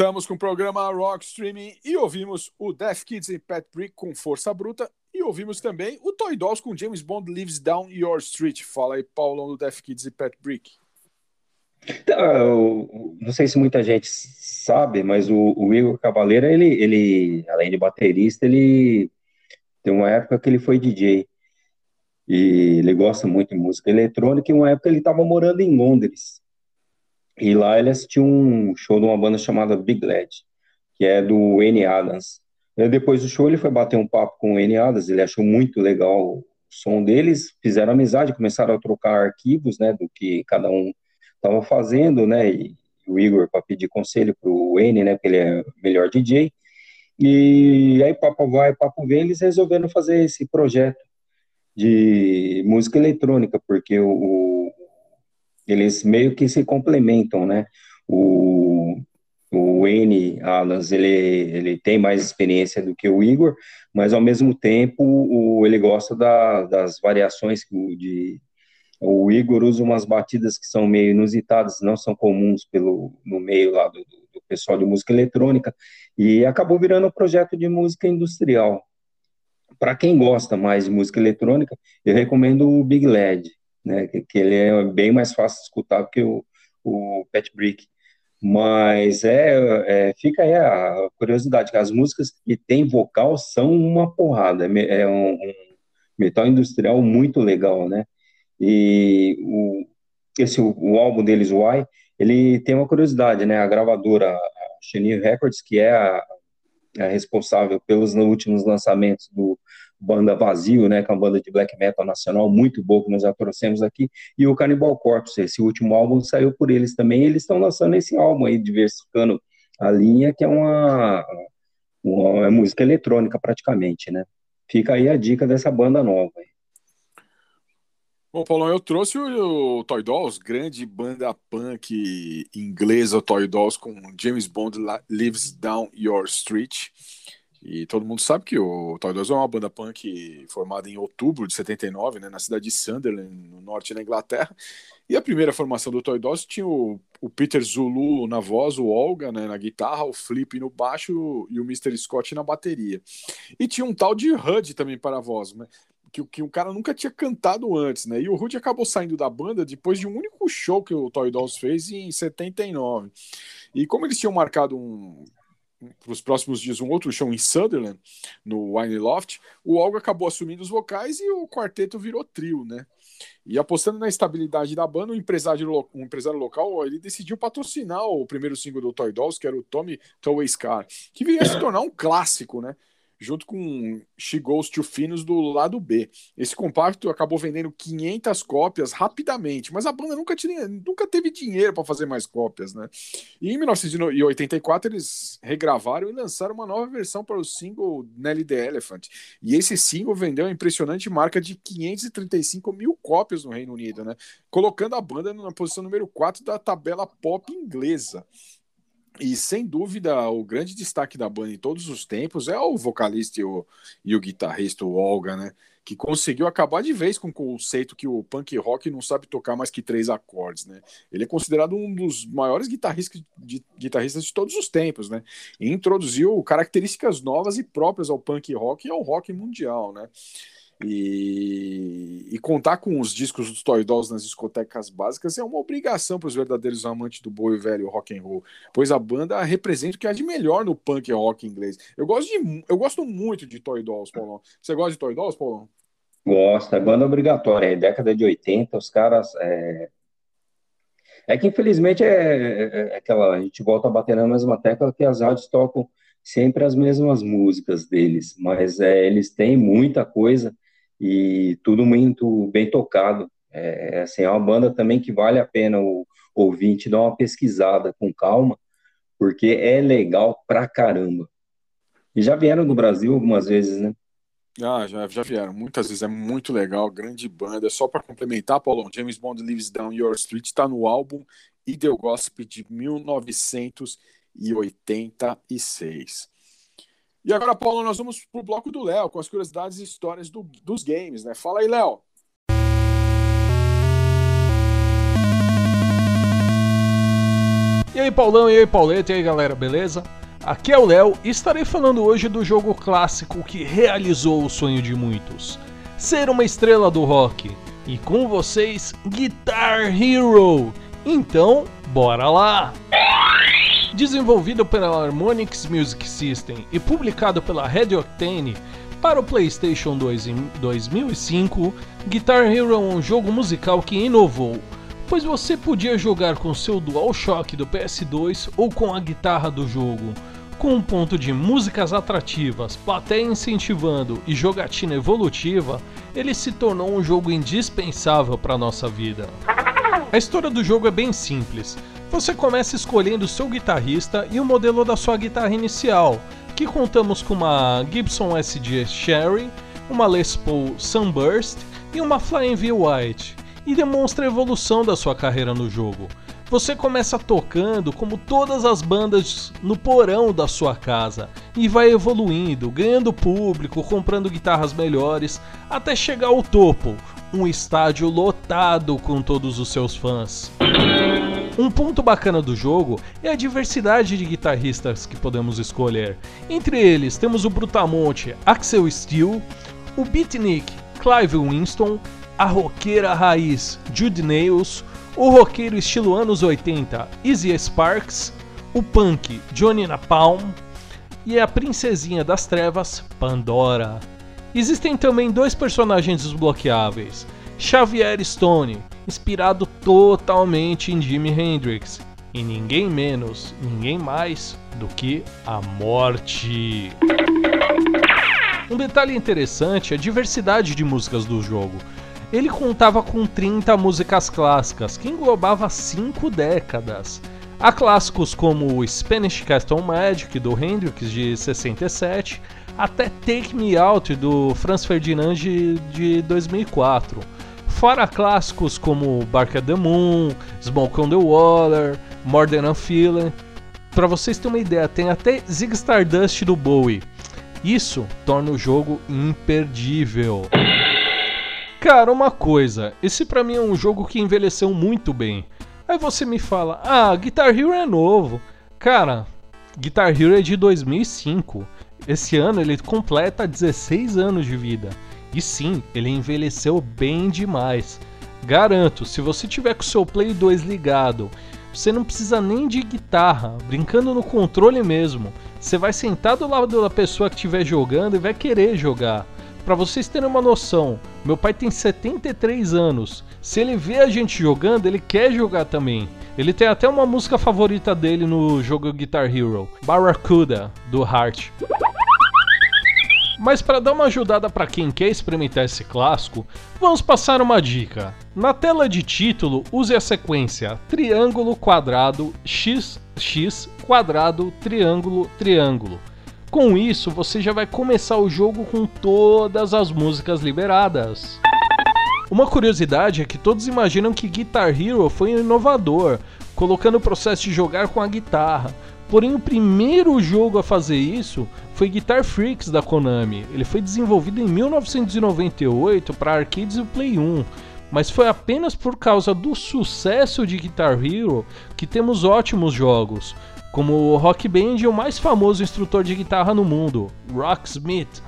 Voltamos com o programa Rock Streaming e ouvimos o Death Kids e Pat Brick com Força Bruta e ouvimos também o Toy Dolls com James Bond Lives Down Your Street. Fala aí, Paulão do Death Kids e Pat Brick. Então, não sei se muita gente sabe, mas o, o Igor Cavaleira, ele, ele, além de baterista, ele tem uma época que ele foi DJ. E ele gosta muito de música eletrônica, e uma época ele estava morando em Londres. E lá ele assistiu um show de uma banda chamada Big Led, que é do N. Adams. E depois do show ele foi bater um papo com o N. Adams, ele achou muito legal o som deles, fizeram amizade, começaram a trocar arquivos, né, do que cada um estava fazendo, né, e o Igor para pedir conselho para o N, né, porque ele é melhor DJ. E aí papo vai, papo vem, eles resolveram fazer esse projeto de música eletrônica, porque o- eles meio que se complementam, né? O, o N. Alas, ele, ele tem mais experiência do que o Igor, mas ao mesmo tempo o, ele gosta da- das variações de, o Igor usa umas batidas que são meio inusitadas, não são comuns pelo, no meio lá do, do pessoal de música eletrônica, e acabou virando um projeto de música industrial. Para quem gosta mais de música eletrônica, eu recomendo o Big Led, né, que, que ele é bem mais fácil de escutar que o, o Brick. Mas é, é, fica aí a curiosidade, que as músicas que tem vocal são uma porrada, é é um, um metal industrial muito legal, né? E o, esse, o, o álbum deles, Why, ele tem uma curiosidade, né? A gravadora Chenille Records, que é a, a responsável pelos últimos lançamentos do Banda Vazio, né, que é uma banda de black metal nacional muito boa que nós já trouxemos aqui, e o Cannibal Corpse, esse último álbum saiu por eles também, eles estão lançando esse álbum aí, diversificando a linha, que é uma, uma música eletrônica praticamente, né? Fica aí a dica dessa banda nova. aí. Bom, Paulão, eu trouxe o, Toy Dolls, grande banda punk inglesa Toy Dolls com James Bond Lives Down Your Street. E todo mundo sabe que o Toy Dolls é uma banda punk formada em outubro de 79, né, na cidade de Sunderland, no norte da Inglaterra. E a primeira formação do Toy Dolls tinha o, o Peter Zulu na voz, o Olga né, na guitarra, o Flip no baixo e o Mr. Scott na bateria. E tinha um tal de Hud também para a voz, né? que, o- que o cara nunca tinha cantado antes, né? E o Rudy acabou saindo da banda depois de um único show que o Toy Dolls fez em 79. E como eles tinham marcado um para os próximos dias um outro show em Sunderland, no Wine Loft, o Olga acabou assumindo os vocais e o quarteto virou trio, né? E apostando na estabilidade da banda, um empresário, um empresário local ele decidiu patrocinar o primeiro single do Toy Dolls, que era o Tommy Toway's Car, que viria a se tornar um clássico, né? Junto com She Goes to Finos do lado B. Esse compacto acabou vendendo 500 cópias rapidamente, mas a banda nunca, tinha, nunca teve dinheiro para fazer mais cópias, né? E em 1984 eles regravaram e lançaram uma nova versão para o single Nelly the Elephant. E esse single vendeu a impressionante marca de 535 mil cópias no Reino Unido, né? Colocando a banda na posição número 4 da tabela pop inglesa. E sem dúvida, o grande destaque da banda em todos os tempos é o vocalista e o, e o guitarrista, o Olga, né? Que conseguiu acabar de vez com o conceito que o punk rock não sabe tocar mais que três acordes, né? Ele é considerado um dos maiores guitarristas de, guitarristas de todos os tempos, né? E introduziu características novas e próprias ao punk rock e ao rock mundial, né? E, e contar com os discos dos Toy Dolls nas discotecas básicas é uma obrigação para os verdadeiros amantes do boi velho rock and roll, pois a banda representa o que há de melhor no punk rock inglês. Eu gosto, de, eu gosto muito de Toy Dolls, Paulão. Você gosta de Toy Dolls, Paulão? Gosta, é banda obrigatória. É década de 80, os caras. É, é que infelizmente é, é- é aquela. A gente volta a bater na mesma tecla que as rádios tocam sempre as mesmas músicas deles, mas é, eles têm muita coisa e tudo muito bem tocado. É, assim, é uma banda também que vale a pena o ouvinte dar uma pesquisada com calma, porque é legal pra caramba. E já vieram no Brasil algumas vezes, né? Ah, já, já vieram. Muitas vezes é muito legal, grande banda. Só para complementar, Paulão, James Bond Lives Down Your Street está no álbum Idle Gossip de 1986. E agora, Paulo, nós vamos pro bloco do Léo, com as curiosidades e histórias do- dos games, né? Fala aí, Léo. E aí, Paulão, e aí, Pauleta, e aí, galera, beleza? Aqui é o Léo e estarei falando hoje do jogo clássico que realizou o sonho de muitos: ser uma estrela do rock. E com vocês, Guitar Hero. Então, bora lá! Desenvolvido pela Harmonix Music System e publicado pela Red Octane para o PlayStation 2 em 2005, Guitar Hero é um jogo musical que inovou, pois você podia jogar com seu DualShock do PS2 ou com a guitarra do jogo. Com um ponto de músicas atrativas, plateia incentivando e jogatina evolutiva, ele se tornou um jogo indispensável para nossa vida. A história do jogo é bem simples. Você começa escolhendo o seu guitarrista e o modelo da sua guitarra inicial, que contamos com uma Gibson SG Sherry, uma Les Paul Sunburst e uma Flying V White, e demonstra a evolução da sua carreira no jogo. Você começa tocando como todas as bandas no porão da sua casa e vai evoluindo, ganhando público, comprando guitarras melhores, até chegar ao topo, um estádio lotado com todos os seus fãs. Um ponto bacana do jogo é a diversidade de guitarristas que podemos escolher. Entre eles temos o Brutamonte Axel Steele, o beatnik Clive Winston, a roqueira raiz Jude Nails, o roqueiro estilo anos 80 Izzy Sparks, o punk Johnny Napalm e a princesinha das trevas Pandora. Existem também dois personagens desbloqueáveis: Xavier Stone, inspirado totalmente em Jimi Hendrix, e ninguém menos, ninguém mais do que a morte. Um detalhe interessante é a diversidade de músicas do jogo. Ele contava com 30 músicas clássicas, que englobava 5 décadas. Há clássicos como o Spanish Castle Magic, do Hendrix, de 67, até Take Me Out, do Franz Ferdinand, de, de 2004. Fora clássicos como Bark at the Moon, Smoke on the Water, a Feeling. Pra vocês terem uma ideia, tem até Zig Stardust do Bowie. Isso torna o jogo imperdível. Cara, uma coisa, esse pra mim é um jogo que envelheceu muito bem. Aí você me fala, ah, Guitar Hero é novo. Cara, Guitar Hero é de 2005. Esse ano ele completa 16 anos de vida. E sim, ele envelheceu bem demais. Garanto, se você tiver com o seu Play 2 ligado, você não precisa nem de guitarra, brincando no controle mesmo. Você vai sentar do lado da pessoa que estiver jogando e vai querer jogar. Pra vocês terem uma noção, meu pai tem 73 anos. Se ele vê a gente jogando, ele quer jogar também. Ele tem até uma música favorita dele no jogo Guitar Hero, Barracuda, do Heart. Mas para dar uma ajudada para quem quer experimentar esse clássico, vamos passar uma dica. Na tela de título, use a sequência triângulo, quadrado, x, x, quadrado, triângulo, triângulo. Com isso, você já vai começar o jogo com todas as músicas liberadas. Uma curiosidade é que todos imaginam que Guitar Hero foi um inovador, colocando o processo de jogar com a guitarra. Porém, o primeiro jogo a fazer isso foi Guitar Freaks da Konami. Ele foi desenvolvido em 1998 para arcades e Play 1, mas foi apenas por causa do sucesso de Guitar Hero que temos ótimos jogos, como o Rock Band e o mais famoso instrutor de guitarra no mundo, Rocksmith.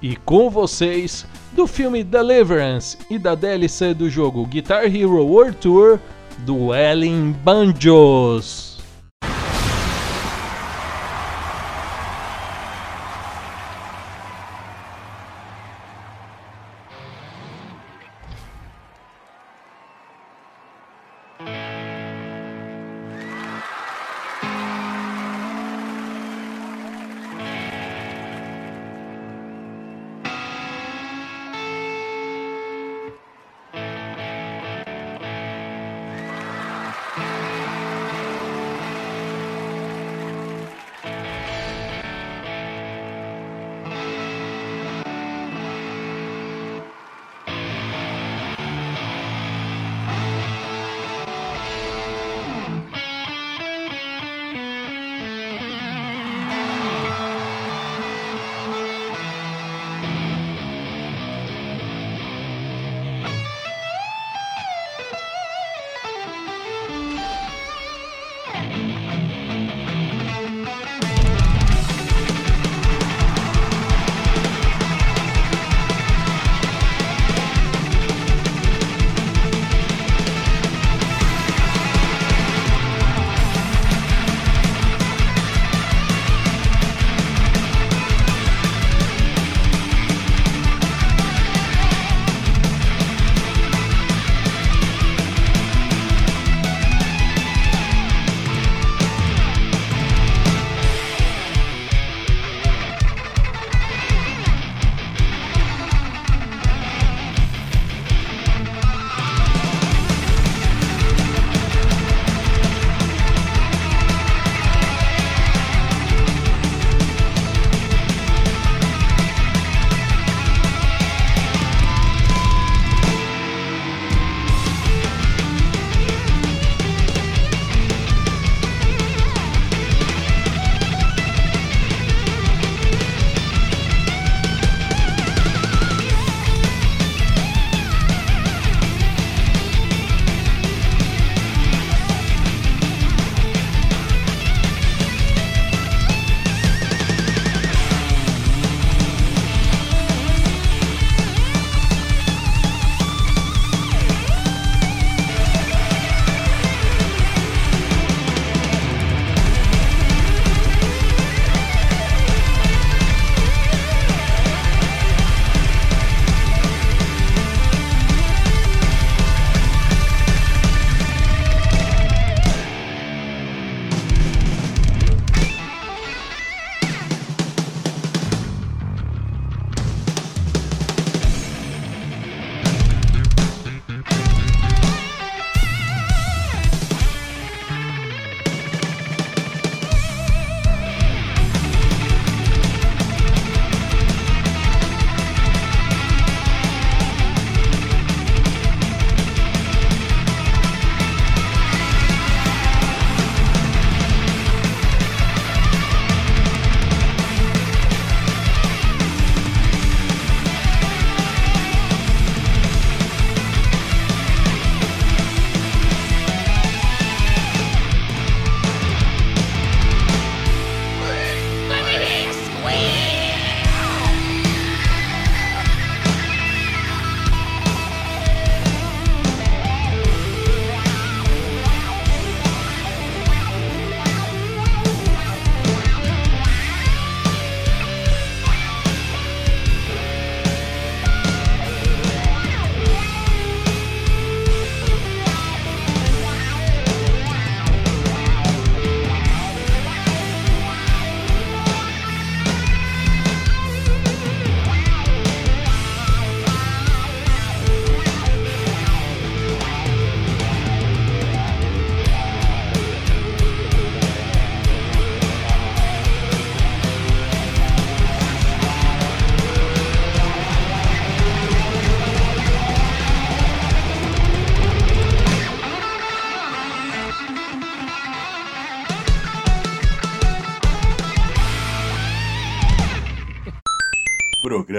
E com vocês, do filme Deliverance e da DLC do jogo Guitar Hero World Tour, Dueling Banjos.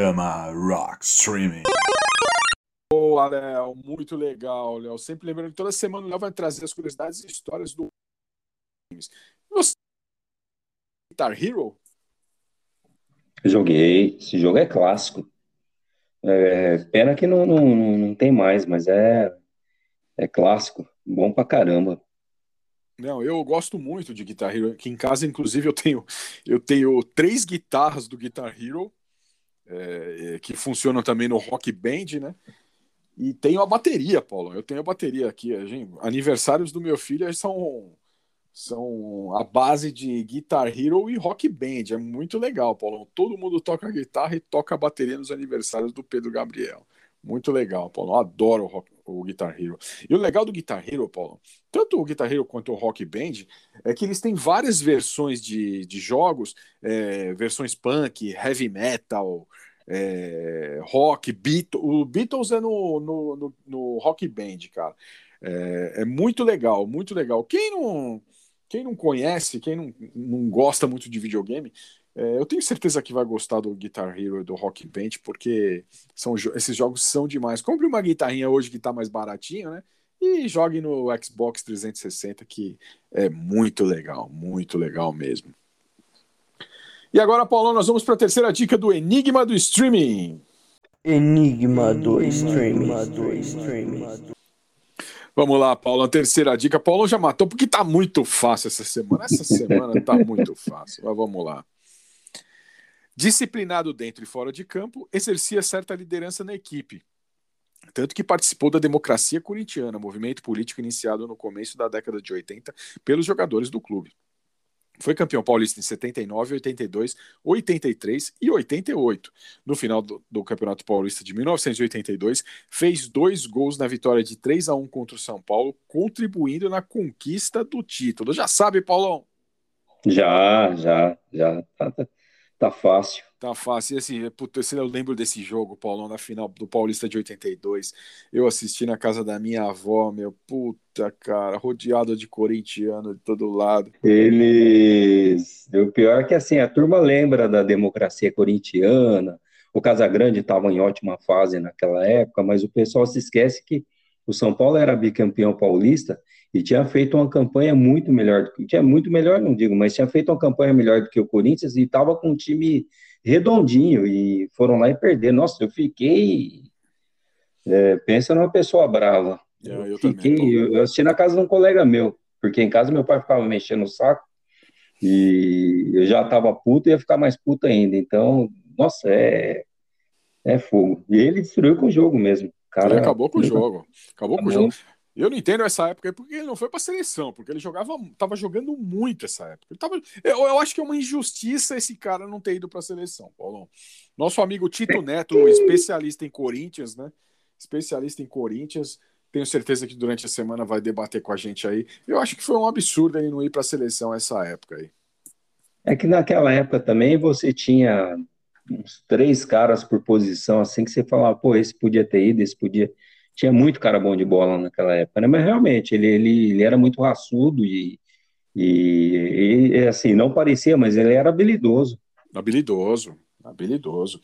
Programa Rock Streaming. Boa, Léo, muito legal, Léo. Sempre lembrando que toda semana o Léo vai trazer as curiosidades e histórias do Você Guitar Hero? Joguei. Esse jogo é clássico. É, pena que não, não, não não tem mais, mas é, é clássico. Bom pra caramba. Não, eu gosto muito de Guitar Hero. Aqui em casa, inclusive, eu tenho, eu tenho três guitarras do Guitar Hero, é, é, que funcionam também no Rock Band, né? E tenho a bateria, Paulo. Eu tenho a bateria aqui. a gente- aniversários do meu filho são, são a base de Guitar Hero e Rock Band. É muito legal, Paulo. Todo mundo toca guitarra e toca bateria nos aniversários do Pedro Gabriel. Muito legal, Paulo. Eu adoro rock- o Guitar Hero. E o legal do Guitar Hero, Paulo, tanto o Guitar Hero quanto o Rock Band, é que eles têm várias versões de, de jogos, é, versões punk, heavy metal, é, rock, Beatles. O Beatles é no, no, no, no Rock Band, cara. É, é muito legal, muito legal. Quem não, quem não conhece, quem não, não gosta muito de videogame, é, eu tenho certeza que vai gostar do Guitar Hero e do Rock Band, porque são, jo- esses jogos são demais. Compre uma guitarrinha hoje que tá mais baratinho, né? E jogue no Xbox 360, que é muito legal, muito legal mesmo. E agora, Paulão, nós vamos para a terceira dica do Enigma do Streaming. Enigma do streaming. Vamos lá, Paulo, a terceira dica. Paulo já matou porque tá muito fácil essa semana. Essa semana tá muito fácil. Mas vamos lá. Disciplinado dentro e fora de campo, exercia certa liderança na equipe. Tanto que participou da democracia corintiana, movimento político iniciado no começo da década de 80 pelos jogadores do clube. Foi campeão paulista em 79, 82, 83 e 88. No final do, do Campeonato Paulista de 1982, fez dois gols na vitória de 3 a 1 contra o São Paulo, contribuindo na conquista do título. Já sabe, Paulão? Já, já, já. Tá, tá, tá fácil. Tá fácil. E assim, puta, eu lembro desse jogo, Paulão, na final do Paulista de 82. Eu assisti na casa da minha avó, meu. Puta, cara, rodeado de corintiano de todo lado. Eles. O pior é que assim, a turma lembra da democracia corintiana. O Casagrande estava em ótima fase naquela época, mas o pessoal se esquece que o São Paulo era bicampeão paulista e tinha feito uma campanha muito melhor do que. Tinha muito melhor, não digo, mas tinha feito uma campanha melhor do que o Corinthians e estava com um time redondinho e foram lá e perderam. Nossa, eu fiquei. é, pensa numa pessoa brava. É, eu, eu Fiquei, eu assisti na casa de um colega meu, porque em casa meu pai ficava mexendo o saco e eu já tava puto e ia ficar mais puto ainda. Então, nossa, é, é fogo. E ele destruiu com o jogo mesmo. Cara, ele acabou com o jogo. Acabou com o jogo. Eu não entendo essa época porque ele não foi pra seleção, porque ele jogava, tava jogando muito essa época. Ele tava, eu, eu acho que é uma injustiça esse cara não ter ido pra seleção, Paulão. Nosso amigo Tito Neto, especialista em Corinthians, né? Especialista em Corinthians. Tenho certeza que durante a semana vai debater com a gente aí. Eu acho que foi um absurdo ele não ir pra seleção essa época aí. É que naquela época também você tinha uns três caras por posição, assim, que você falava, pô, esse podia ter ido, esse podia. Tinha muito cara bom de bola naquela época, né? Mas realmente, ele, ele, ele era muito raçudo e, e, e, assim, não parecia, mas ele era habilidoso. Habilidoso, habilidoso.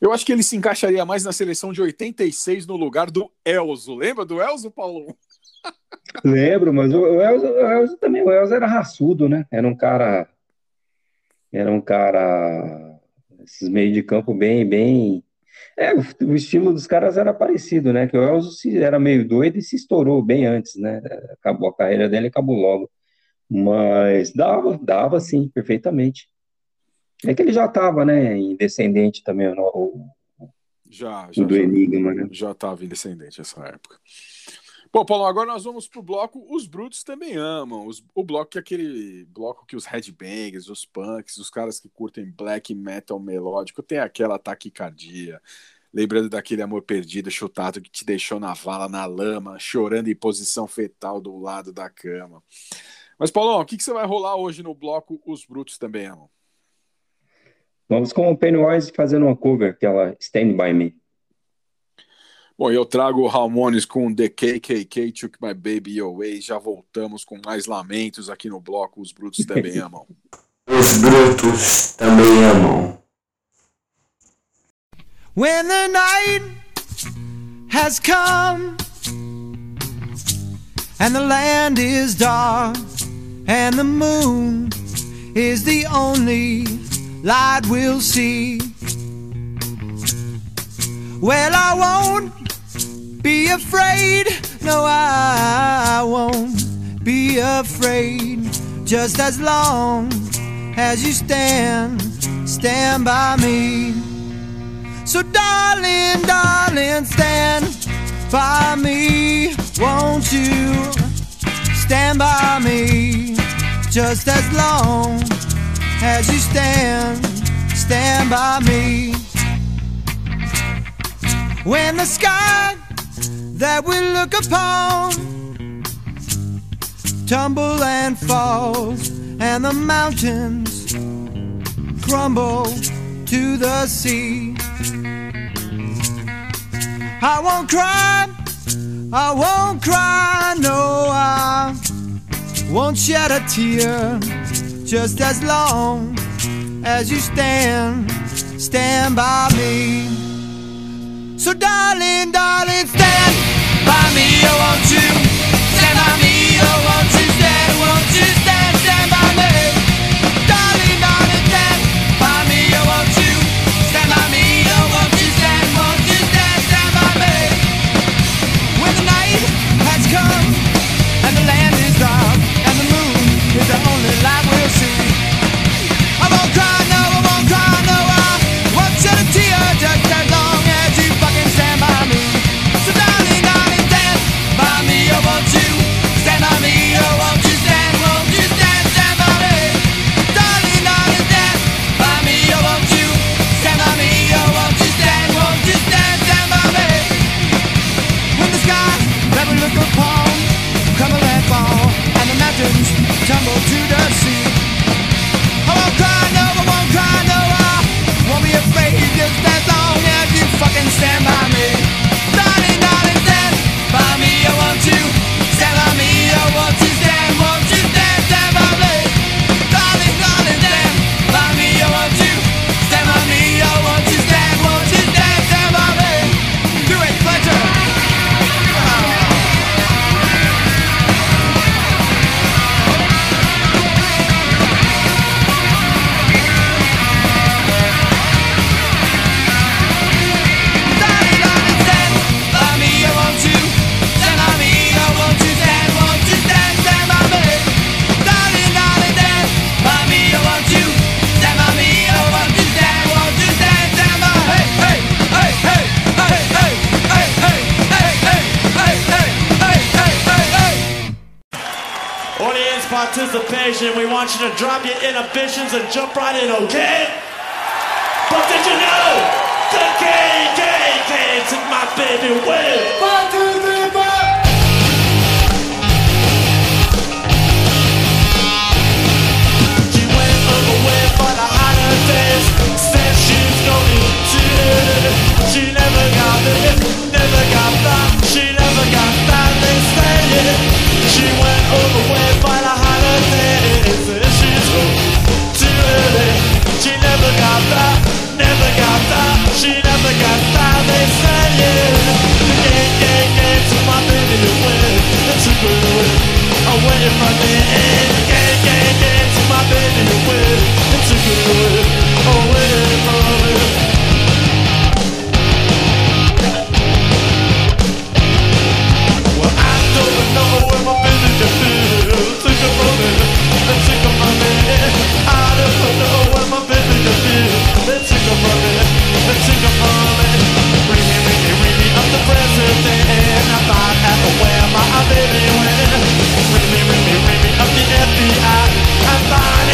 Eu acho que ele se encaixaria mais na seleção de 86 no lugar do Elzo. Lembra do Elzo, Paulo? *laughs* Lembro, mas o, Elzo, o Elzo também, o Elzo era raçudo, né? Era um cara, era um cara, esses meio de campo bem, bem, é, o, o estilo dos caras era parecido, né? Que o Elzo se, era meio doido e se estourou bem antes, né? Acabou a carreira dele, acabou logo. Mas dava, dava sim, perfeitamente. É que ele já estava, né, em descendente também, o, o, Já, já. do já. Enigma, né? Já estava em descendente essa época. Bom, Paulo, agora nós vamos pro bloco Os Brutos Também Amam. Os- o bloco que é aquele bloco que os headbangers, os punks, os caras que curtem black metal melódico, tem aquela taquicardia. Lembrando daquele amor perdido, chutado, que te deixou na vala, na lama, chorando em posição fetal do lado da cama. Mas, Paulão, o que, que você vai rolar hoje no bloco Os Brutos Também Amam? Vamos com o Pennywise fazendo uma cover, aquela Stand By Me. Bom, eu trago o Ramones com The KKK Took My Baby Away. Já voltamos com mais lamentos aqui no bloco Os Brutos Também Amam. *laughs* Os brutos também amam. When the night has come and the land is dark and the moon is the only light we'll see. Well, I won't be afraid. No, I won't be afraid. Just as long as you stand, stand by me. So, darling, darling, stand by me. Won't you stand by me? Just as long as you stand, stand by me. When the sky that we look upon tumble and falls, and the mountains crumble to the sea. I won't cry, I won't cry, no, I won't shed a tear just as long as you stand, stand by me. So, darling, darling, stand by me, oh, won't you? Stand by me, oh, won't you stand, won't you stand, stand by me? Darling, darling, stand by me, oh, won't you? Stand by me, oh, won't you stand, won't you stand, stand by me? When the night has come and the land is dark and the moon is the only light participation, we want you to drop your inhibitions and jump right in, okay? But did you know the gay, gay, gay took my baby away? One, two, three, four. She went away for the holidays, said she's going to. She never got it, never got that, she never got that, they say it. She went away for never got that, she never got that, they say my baby to win, the end. Game, game, game, to my baby to win, and took her win. baby when Ring me, ring me, ring me up the FBI I'm finding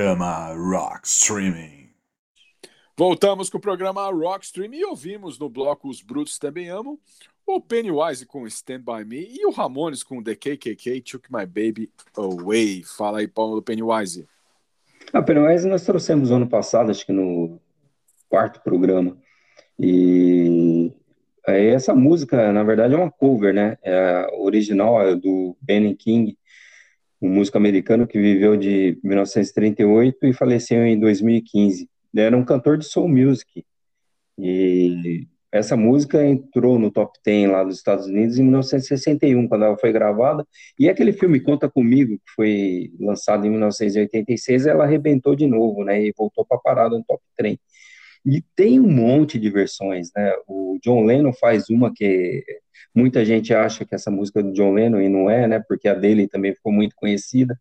Programa Rock Streaming. Voltamos com o programa Rock Stream e ouvimos no bloco Os Brutos Também Amam o Pennywise com Stand By Me e o Ramones com The KKK Took My Baby Away. Fala aí, Paulo do Pennywise. A Pennywise nós trouxemos ano passado, acho que no quarto programa. E aí essa música, na verdade, é uma cover, né? É a original é do Benny King, um músico americano que viveu de 1938 e faleceu em 2015. Ele era um cantor de soul music. E essa música entrou no top 10 lá dos Estados Unidos em 1961, quando ela foi gravada. E aquele filme Conta Comigo, que foi lançado em 1986, ela arrebentou de novo, né? E voltou para parada no top 3. E tem um monte de versões, né? O John Lennon faz uma que muita gente acha que essa música é do John Lennon e não é, né? Porque a dele também ficou muito conhecida.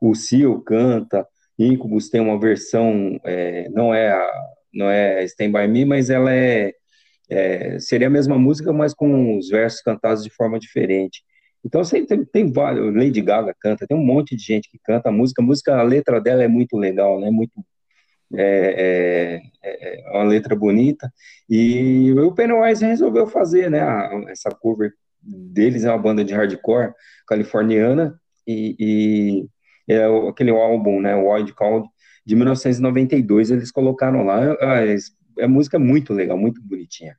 O Seal canta, Incubus tem uma versão, é, não é a, não é Stand By Me, mas ela é, é, seria a mesma música, mas com os versos cantados de forma diferente. Então assim, tem, tem vários, Lady Gaga canta, tem um monte de gente que canta a música, a música, a letra dela é muito legal, né? Muito é, é, é uma letra bonita, e o Pennywise resolveu fazer, né, essa cover deles, é uma banda de hardcore californiana, e, e é aquele álbum, né, Wild Call, de 1992, eles colocaram lá, es- a música é muito legal, muito bonitinha.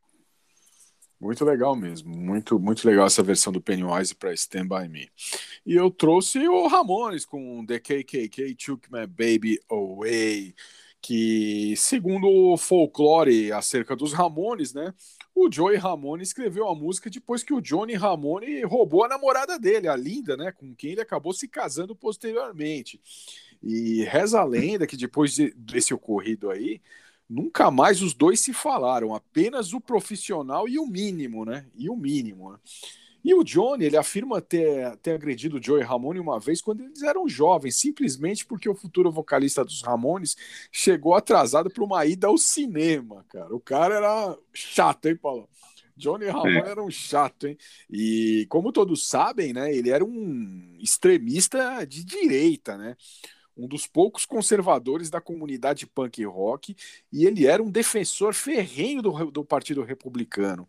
Muito legal mesmo, muito, muito legal essa versão do Pennywise para Stand By Me. E eu trouxe o Ramones com The KKK Took My Baby Away, que segundo o folclore acerca dos Ramones, né, o Joey Ramone escreveu a música depois que o Johnny Ramone roubou a namorada dele, a Linda, né, com quem ele acabou se casando posteriormente. E reza a lenda que depois de- desse ocorrido aí, nunca mais os dois se falaram, apenas o profissional e o mínimo, né? E o mínimo. Né? E o Johnny, ele afirma ter, ter agredido o Joey Ramone uma vez quando eles eram jovens, simplesmente porque o futuro vocalista dos Ramones chegou atrasado para uma ida ao cinema, cara. O cara era chato, hein, Paulo? Johnny Ramone É. era um chato, hein? E como todos sabem, né, ele era um extremista de direita, né? Um dos poucos conservadores da comunidade punk rock, e ele era um defensor ferrenho do, do Partido Republicano.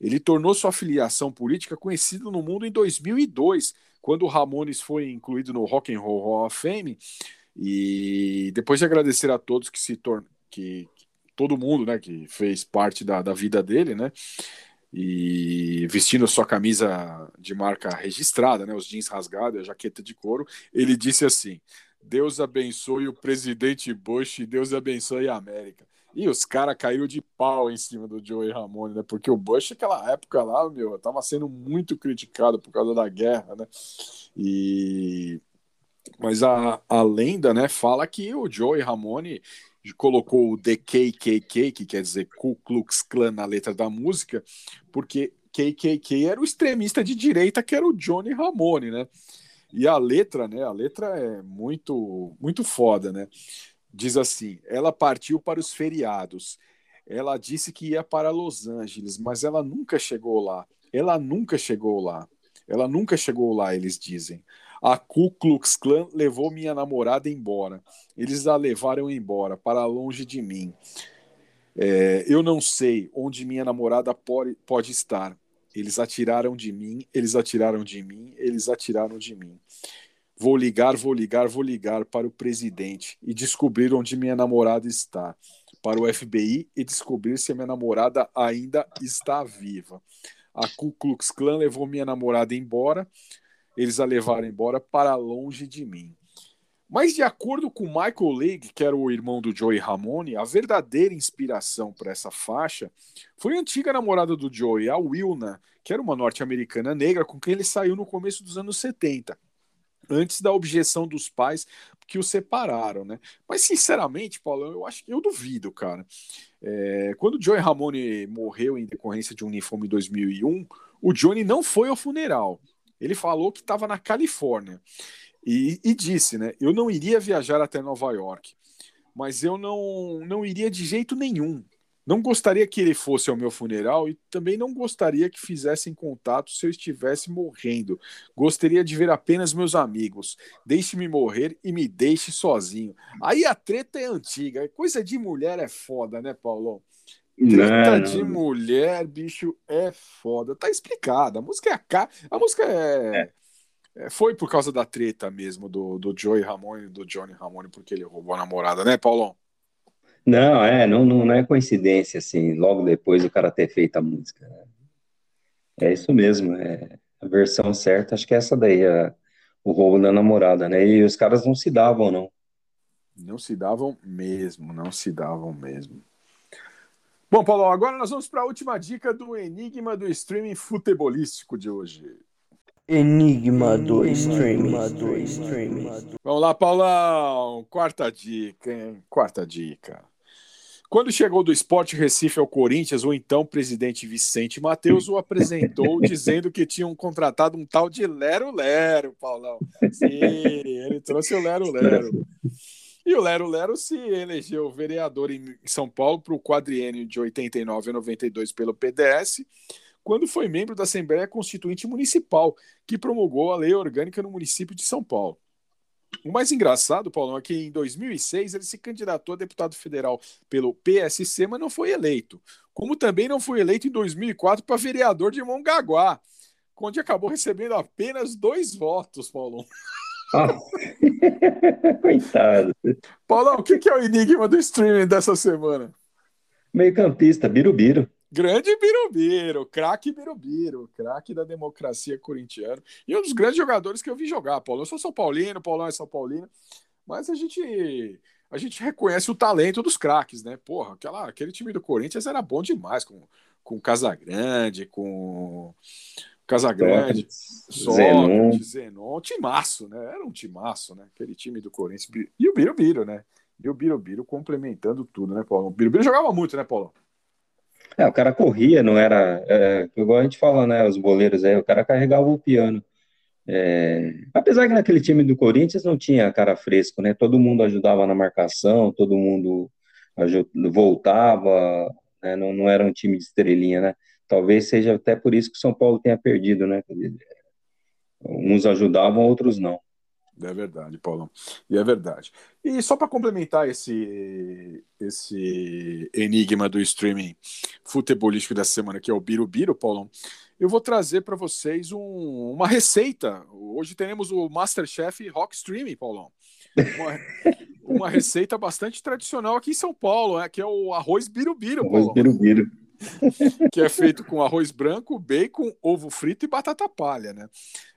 Ele tornou sua filiação política conhecida no mundo em 2002, quando o Ramones foi incluído no Rock and Roll Hall of Fame. E depois de agradecer a todos que se torn... que todo mundo, né, que fez parte da, da vida dele, né, e vestindo sua camisa de marca registrada, né, os jeans rasgados, a jaqueta de couro, ele disse assim: Deus abençoe o presidente Bush e Deus abençoe a América. E os caras caíram de pau em cima do Joey Ramone, né? Porque o Bush, naquela época lá, meu, tava sendo muito criticado por causa da guerra, né? E mas a, a lenda, né, fala que o Joey Ramone colocou o The KKK, que quer dizer Ku Klux Klan na letra da música, porque KKK era o extremista de direita que era o Johnny Ramone, né? E a letra, né? A letra é muito, muito foda, né? Diz assim: ela partiu para os feriados. Ela disse que ia para Los Angeles, mas ela nunca chegou lá. Ela nunca chegou lá. Ela nunca chegou lá, eles dizem. A Ku Klux Klan levou minha namorada embora. Eles a levaram embora, para longe de mim. É, eu não sei onde minha namorada pode, pode estar. Eles atiraram de mim, eles atiraram de mim, eles atiraram de mim. Vou ligar, vou ligar, vou ligar para o presidente e descobrir onde minha namorada está. Para o FBI e descobrir se minha namorada ainda está viva. A Ku Klux Klan levou minha namorada embora. Eles a levaram embora para longe de mim. Mas, de acordo com Michael League, que era o irmão do Joey Ramone, a verdadeira inspiração para essa faixa foi a antiga namorada do Joey, a Wilna, que era uma norte-americana negra com quem ele saiu no começo dos anos 70, antes da objeção dos pais que o separaram, né? Mas, sinceramente, Paulo, eu acho que eu duvido, cara. É, quando o Joey Ramone morreu em decorrência de um linfoma em 2001, o Johnny não foi ao funeral. Ele falou que estava na Califórnia. E, e, disse, né? Eu não iria viajar até Nova York, mas eu não, não iria de jeito nenhum. Não gostaria que ele fosse ao meu funeral e também não gostaria que fizessem contato se eu estivesse morrendo. Gostaria de ver apenas meus amigos. Deixe-me morrer e me deixe sozinho. Aí a treta é antiga. Coisa de mulher é foda, né, Paulão? Treta Não, de mulher, bicho, é foda. Tá explicado. A música é a ca... A música é... é, Foi por causa da treta mesmo do, do Joey Ramone e do Johnny Ramone, porque ele roubou a namorada, né, Paulão? Não, é, não, não, não é coincidência, assim, logo depois o cara ter feito a música. né? É isso mesmo, é a versão certa, acho que é essa daí, a- o roubo da namorada, né? E os caras não se davam, não. Não se davam mesmo, não se davam mesmo. Bom, Paulo, agora nós vamos para a última dica do enigma do streaming futebolístico de hoje. Enigma do streaming. Vamos lá, Paulão. Quarta dica, hein? Quarta dica. Quando chegou do Esporte Recife ao Corinthians, o então presidente Vicente Mateus o apresentou *laughs* dizendo que tinham contratado um tal de Lero Lero, Paulão. Sim, ele trouxe o Lero Lero. E o Lero Lero se elegeu vereador em São Paulo para o quadriênio de 89 a 92 pelo PDS, quando foi membro da Assembleia Constituinte Municipal, que promulgou a lei orgânica no município de São Paulo. O mais engraçado, Paulão, é que em 2006 ele se candidatou a deputado federal pelo PSC, mas não foi eleito. Como também não foi eleito em 2004 para vereador de Mongaguá, onde acabou recebendo apenas dois votos, Paulão. Ah, *laughs* coitado. Paulão, o que que é o enigma do streaming dessa semana? Meio campista, birubiru. Grande Birubiru, craque Birubiru, craque da democracia corintiana. E um dos grandes jogadores que eu vi jogar, Paulo. Eu sou São Paulino, Paulão é São Paulino, mas a gente a gente reconhece o talento dos craques, né? Porra, aquela, aquele time do Corinthians era bom demais, com, com o Casagrande, com Casagrande, Zenon. Sócrates, Zenon, timaço, né? Era um timaço, né? Aquele time do Corinthians. E o Birubiru, né? E o Birubiru complementando tudo, né, Paulo? O Birubiru jogava muito, né, Paulo? É, o cara corria, não era. É, igual a gente fala, né? Os goleiros aí, o cara carregava o piano. É, apesar que naquele time do Corinthians não tinha cara fresco, né? Todo mundo ajudava na marcação, todo mundo voltava, né? Não, não era um time de estrelinha, né? Talvez seja até por isso que o São Paulo tenha perdido, né? Uns ajudavam, outros não. É verdade, Paulão. E é verdade. E só para complementar esse, esse enigma do streaming futebolístico dessa semana, que é o Birubiru, Paulão, eu vou trazer para vocês um- uma receita. Hoje teremos o Masterchef Rock Streaming, Paulão. Uma, uma receita bastante tradicional aqui em São Paulo, né, que é o arroz birubiru, Arroz Paulão birubiru. *laughs* que é feito com arroz branco, bacon, ovo frito e batata palha, né?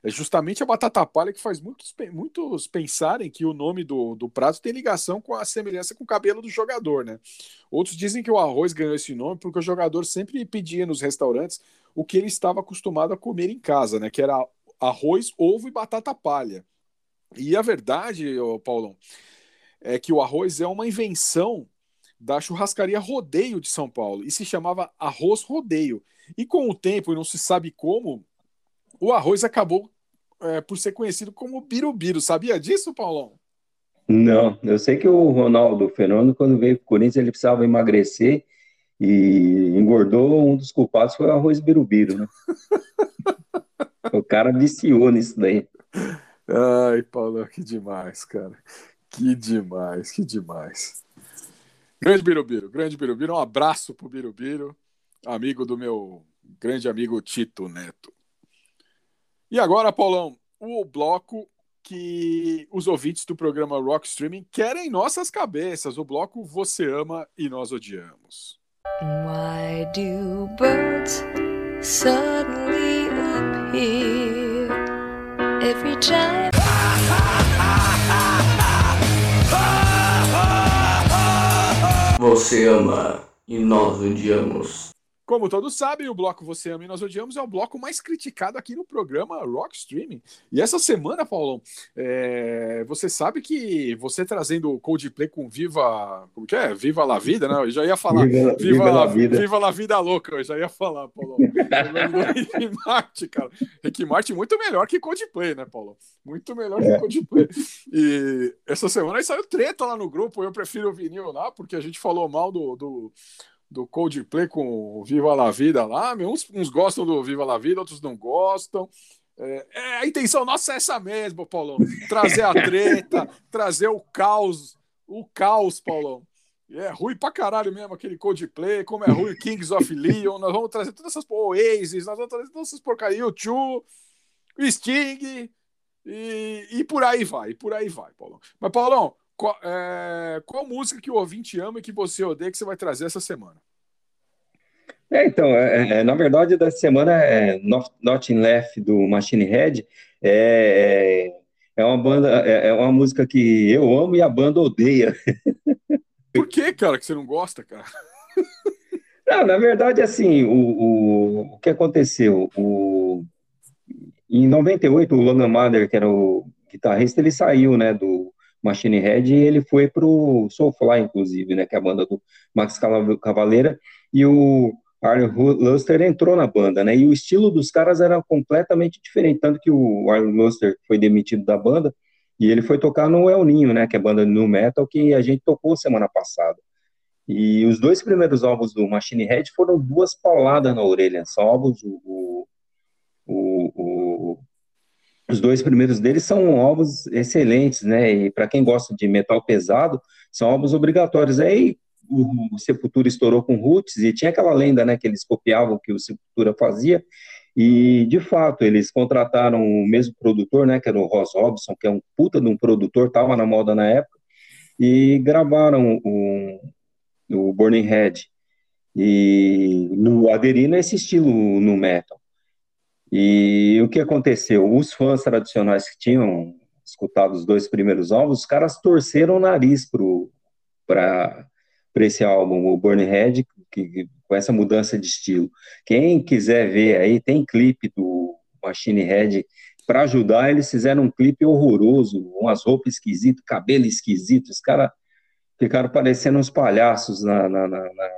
É justamente a batata palha que faz muitos, muitos pensarem que o nome do, do prato tem ligação com a semelhança com o cabelo do jogador, né? Outros dizem que o arroz ganhou esse nome porque o jogador sempre pedia nos restaurantes o que ele estava acostumado a comer em casa, né? Que era arroz, ovo e batata palha. E a verdade, Paulão, é que o arroz é uma invenção da churrascaria Rodeio de São Paulo e se chamava Arroz Rodeio. E com o tempo, e não se sabe como, o arroz acabou é, por ser conhecido como Birubiru. Sabia disso, Paulão? Não, eu sei que o Ronaldo Fenômeno, quando veio para o Corinthians, ele precisava emagrecer e engordou. Um dos culpados foi o arroz birubiru, né? *laughs* O cara viciou nisso daí. Ai, Paulão, que demais, cara. Que demais, que demais. Grande Birubiru, grande Birubiru. Um abraço pro Birubiru, amigo do meu grande amigo Tito Neto. E agora, Paulão, o bloco que os ouvintes do programa Rock Streaming querem em nossas cabeças. O bloco Você Ama e Nós Odiamos. Why do birds suddenly appear every time? Você ama e nós odiamos. Como todos sabem, o bloco Você Ama e Nós Odiamos é o bloco mais criticado aqui no programa Rock Streaming. E essa semana, Paulão, é, você sabe que você trazendo o Coldplay com Viva. Como que é? Viva la Vida, né? Eu já ia falar. Viva- Viva la Vida. Viva la Vida Louca, eu já ia falar, Paulão. Rick *laughs* Martin, cara. Rick Martin muito melhor que Coldplay, né, Paulão? Muito melhor É. que Coldplay. E essa semana aí saiu treta lá no grupo. Eu prefiro o vinil lá, porque a gente falou mal do, do, do Coldplay com o Viva la Vida lá. meu, Uns, uns gostam do Viva la Vida, outros não gostam. É, é, a intenção nossa é essa mesmo, Paulão. Trazer a treta, *laughs* trazer o caos, o caos, Paulão. E É ruim pra caralho mesmo aquele Coldplay, como é ruim Kings of *laughs* Leon. Nós vamos trazer todas essas Oasis, nós vamos trazer todas essas porcarias, o Chu, o Sting, e, e por aí vai, e por aí vai, Paulão. Mas, Paulão, qual, é, qual música que o ouvinte ama e que você odeia que você vai trazer essa semana? É, então, é, é, na verdade, da semana é Not, Nothing Left do Machine Head. É, é, é uma banda, é, é uma música que eu amo e a banda odeia. *laughs* Por que, cara, que você não gosta, cara? Não, na verdade, assim, o, o, o que aconteceu? O, em 98, o Logan Mather, que era o guitarrista, ele saiu, né, do Machine Head e ele foi pro Soulfly, inclusive, né, que é a banda do Max Cavaleira, e o Arlen Luster entrou na banda, né, e o estilo dos caras era completamente diferente, tanto que o Arlen Luster foi demitido da banda e ele foi tocar no El Ninho, né, que é a banda no metal que a gente tocou semana passada. E os dois primeiros álbuns do Machine Head foram duas pauladas na orelha. São álbuns, o- o- os dois primeiros deles são álbuns excelentes, né? E para quem gosta de metal pesado, são álbuns obrigatórios. Aí o, Sepultura estourou com Roots e tinha aquela lenda, né? Que eles copiavam o que o Sepultura fazia. E de fato eles contrataram o mesmo produtor, né? Que era o Ross Robson, que é um puta de um produtor, tava na moda na época, e gravaram o, o Burning Head e no aderindo a esse estilo no metal. E o que aconteceu? Os fãs tradicionais que tinham escutado os dois primeiros álbuns, os caras torceram o nariz para esse álbum, o Burning Head, que, que- com essa mudança de estilo. Quem quiser ver aí, tem clipe do Machine Head para ajudar, eles fizeram um clipe horroroso, umas roupas esquisitas, cabelo esquisito, os caras ficaram parecendo uns palhaços na, na, na, na-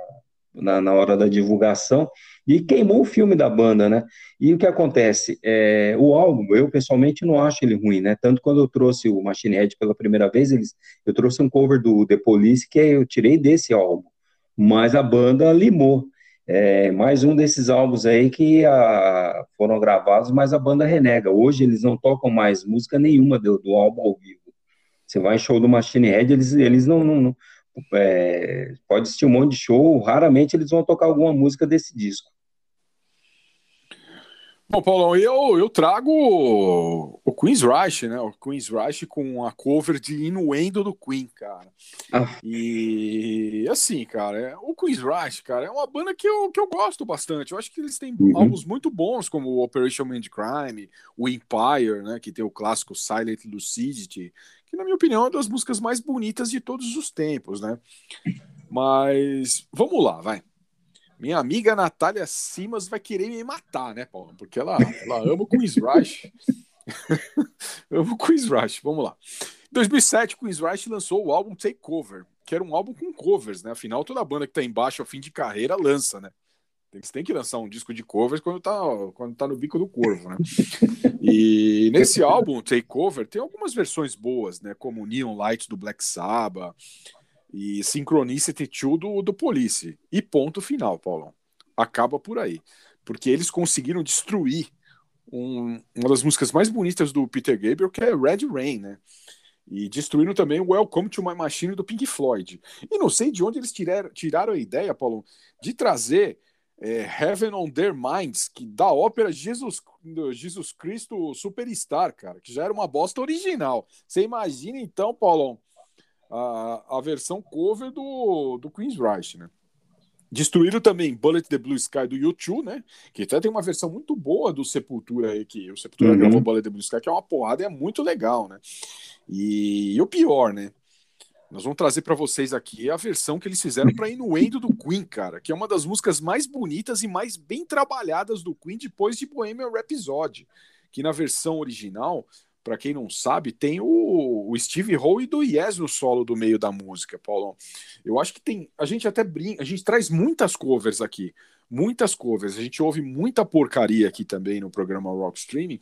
na, na hora da divulgação e queimou o filme da banda, né? E o que acontece? É, o álbum, eu pessoalmente não acho ele ruim, né? Tanto quando eu trouxe o Machine Head pela primeira vez, eles, eu trouxe um cover do The Police que eu tirei desse álbum, mas a banda limou. É, mais um desses álbuns aí que ah, foram gravados, mas a banda renega. Hoje eles não tocam mais música nenhuma do, do álbum ao vivo. Você vai em show do Machine Head, eles, eles não, não, não- é, pode assistir um monte de show, raramente eles vão tocar alguma música desse disco. Bom, Paulão, eu, eu trago o, Queen's Rush, né? O Queen's Rush com a cover de Inuendo do Queen, cara. Ah. E assim, cara, é- o Queen's Rush, cara, é uma banda que eu, que eu gosto bastante. Eu acho que eles têm Uhum. álbuns muito bons, como o Operation Mindcrime, o Empire, né? Que tem o clássico Silent Lucidity, que, na minha opinião, é uma das músicas mais bonitas de todos os tempos, né? Mas vamos lá, vai. Minha amiga Natália Simas vai querer me matar, né, Paulo? Porque ela, ela ama o Queen's Rush. *laughs* ama o Queen's Rush, vamos lá. Em 2007, Queen's Rush lançou o álbum Takeover, que era um álbum com covers, né? Afinal, toda banda que tá embaixo ao fim de carreira lança, né? Eles têm que lançar um disco de covers quando tá, quando tá no bico do corvo, né? E nesse álbum, Takeover, tem algumas versões boas, né? Como Neon Lights do Black Sabbath e Synchronicity 2 do, do Police. E ponto final, Paulão. Acaba por aí. Porque eles conseguiram destruir um- uma das músicas mais bonitas do Peter Gabriel, que é Red Rain, né? E destruíram também o Welcome to My Machine do Pink Floyd. E não sei de onde eles tiraram, tiraram a ideia, Paulo, de trazer é, Heaven on Their Minds, que da ópera Jesus, Jesus Cristo Superstar, cara, que já era uma bosta original. Você imagina então, Paulão, a, a versão cover do, do Queen's Rush, né? Destruíram também Bullet the Blue Sky do U2, né? Que até tem uma versão muito boa do Sepultura aí, que o Sepultura Uhum. gravou Bullet the Blue Sky, que é uma porrada e é muito legal, né? E, e o pior, né? Nós vamos trazer para vocês aqui a versão que eles fizeram para Inuendo do Queen, cara, que é uma das músicas mais bonitas e mais bem trabalhadas do Queen depois de Bohemian Rhapsody, que na versão original, para quem não sabe, tem o, o Steve Howe e do Yes no solo do meio da música, Paulão. Eu acho que tem, a gente até brinca, a gente traz muitas covers aqui, muitas covers, a gente ouve muita porcaria aqui também no programa Rock Streaming,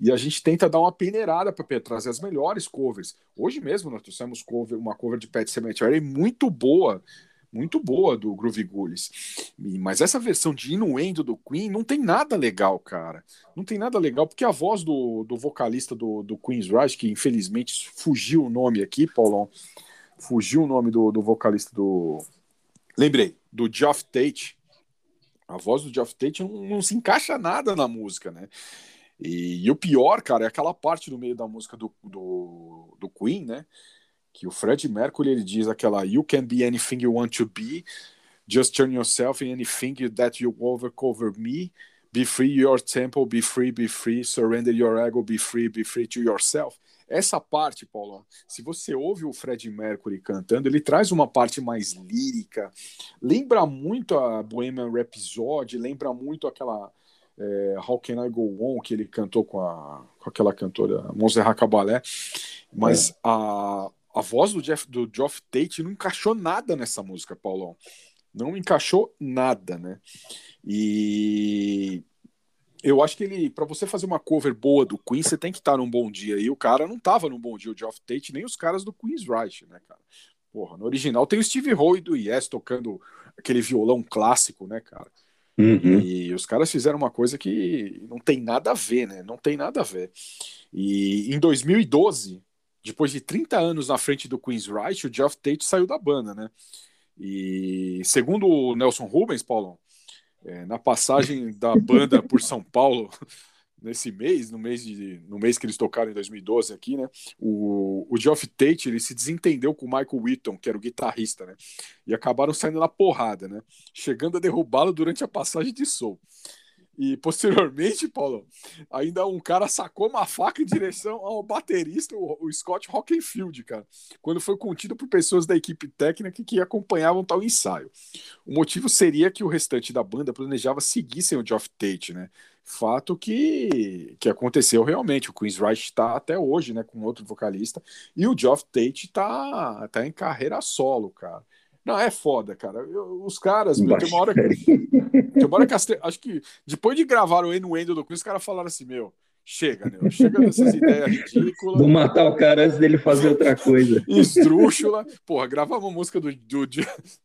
e a gente tenta dar uma peneirada para trazer as melhores covers. Hoje mesmo nós trouxemos cover, uma cover de Pet Cemetery muito boa, muito boa do Groovy Ghoulies. E- Mas essa versão de Inuendo do Queen não tem nada legal, cara. Não tem nada legal, porque a voz do, do vocalista do, do Queen's Rush, que infelizmente fugiu o nome aqui, Paulão, fugiu o nome do, do vocalista do. Lembrei, do Geoff Tate. A voz do Geoff Tate não, não se encaixa nada na música, né? E, e o pior, cara, é aquela parte no meio da música do, do, do Queen, né? Que o Fred Mercury ele diz aquela You can be anything you want to be, just turn yourself in anything that you overcover me, be free your temple, be free, be free, surrender your ego, be free, be free to yourself. Essa parte, Paulo, se você ouve o Fred Mercury cantando, ele traz uma parte mais lírica, lembra muito a Bohemian Rhapsody, lembra muito aquela é, How Can I Go On que ele cantou com, a, com aquela cantora Montserrat Caballé, mas a, a voz do Jeff do Geoff Tate não encaixou nada nessa música, Paulão. Não encaixou nada, né? E eu acho que ele, para você fazer uma cover boa do Queen, você tem que estar num bom dia. E o cara não tava num bom dia, o Geoff Tate, nem os caras do Queen's Rush, né, cara? Porra, no original tem o Steve Howe do Yes tocando aquele violão clássico, né, cara? Uhum. E os caras fizeram uma coisa que não tem nada a ver, né? Não tem nada a ver. E em 2012, depois de 30 anos na frente do Queen's Rush, o Geoff Tate saiu da banda, né? E segundo o Nelson Rubens, Paulão, é, na passagem da banda por São Paulo *laughs* nesse mês, no mês de, no mês que eles tocaram em 2012 aqui, né? O, o Geoff Tate ele se desentendeu com o Michael Whitton, que era o guitarrista, né? E acabaram saindo na porrada, né? Chegando a derrubá-lo durante a passagem de som. E posteriormente, Paulo, ainda um cara sacou uma faca em direção ao baterista, o, Scott Rockenfield, cara, quando foi contido por pessoas da equipe técnica que acompanhavam tal ensaio. O motivo seria que o restante da banda planejava seguir sem o Geoff Tate, né? Fato que, que aconteceu realmente. O Queen's Rush está até hoje, né, com outro vocalista, e o Geoff Tate tá, tá em carreira solo, cara. Não, é foda, cara. Eu- os caras, meu, tem uma hora que. Tem uma hora que as acho que depois de gravar o Enuendo do Queen, os caras falaram assim: meu, chega, né? Chega dessas ideias ridículas. Vou matar o cara antes dele fazer outra coisa. *laughs* Esdrúxula. Porra, gravar uma música do, do,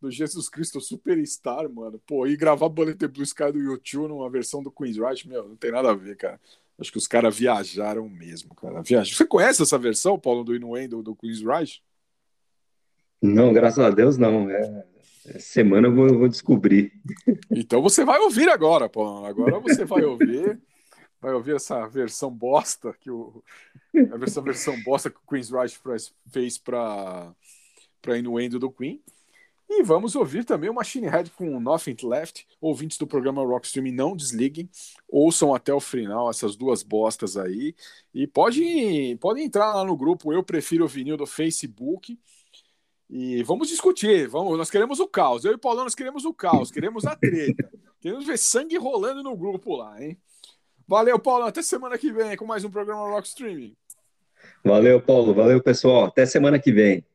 do Jesus Cristo Superstar, mano. Pô, e gravar Bullet the Blue Sky do YouTube numa versão do Queen's Rush, meu, não tem nada a ver, cara. Acho que os caras viajaram mesmo, cara. Viaj... Você conhece essa versão, Paulo, do Inuendo do Queen's Rush? Não, graças a Deus não. É, essa semana eu vou, eu vou descobrir. Então você vai ouvir agora, Paulo. Agora você vai ouvir. Vai ouvir essa versão bosta que o. A versão, versão bosta que o Queen's Rush fez- fez para para Inuendo do Queen. E vamos ouvir também o Machine Head com Nothing Left. Ouvintes do programa Rockstream, não desliguem. Ouçam até o final essas duas bostas aí. E pode, pode entrar lá no grupo Eu Prefiro o Vinil do Facebook. E vamos discutir. Vamos, nós queremos o caos. Eu e o Paulão, nós queremos o caos, queremos a treta. *laughs* queremos ver sangue rolando no grupo lá, hein? Valeu, Paulão. Até semana que vem com mais um programa Rockstream. Valeu, Paulo. Valeu, pessoal. Até semana que vem.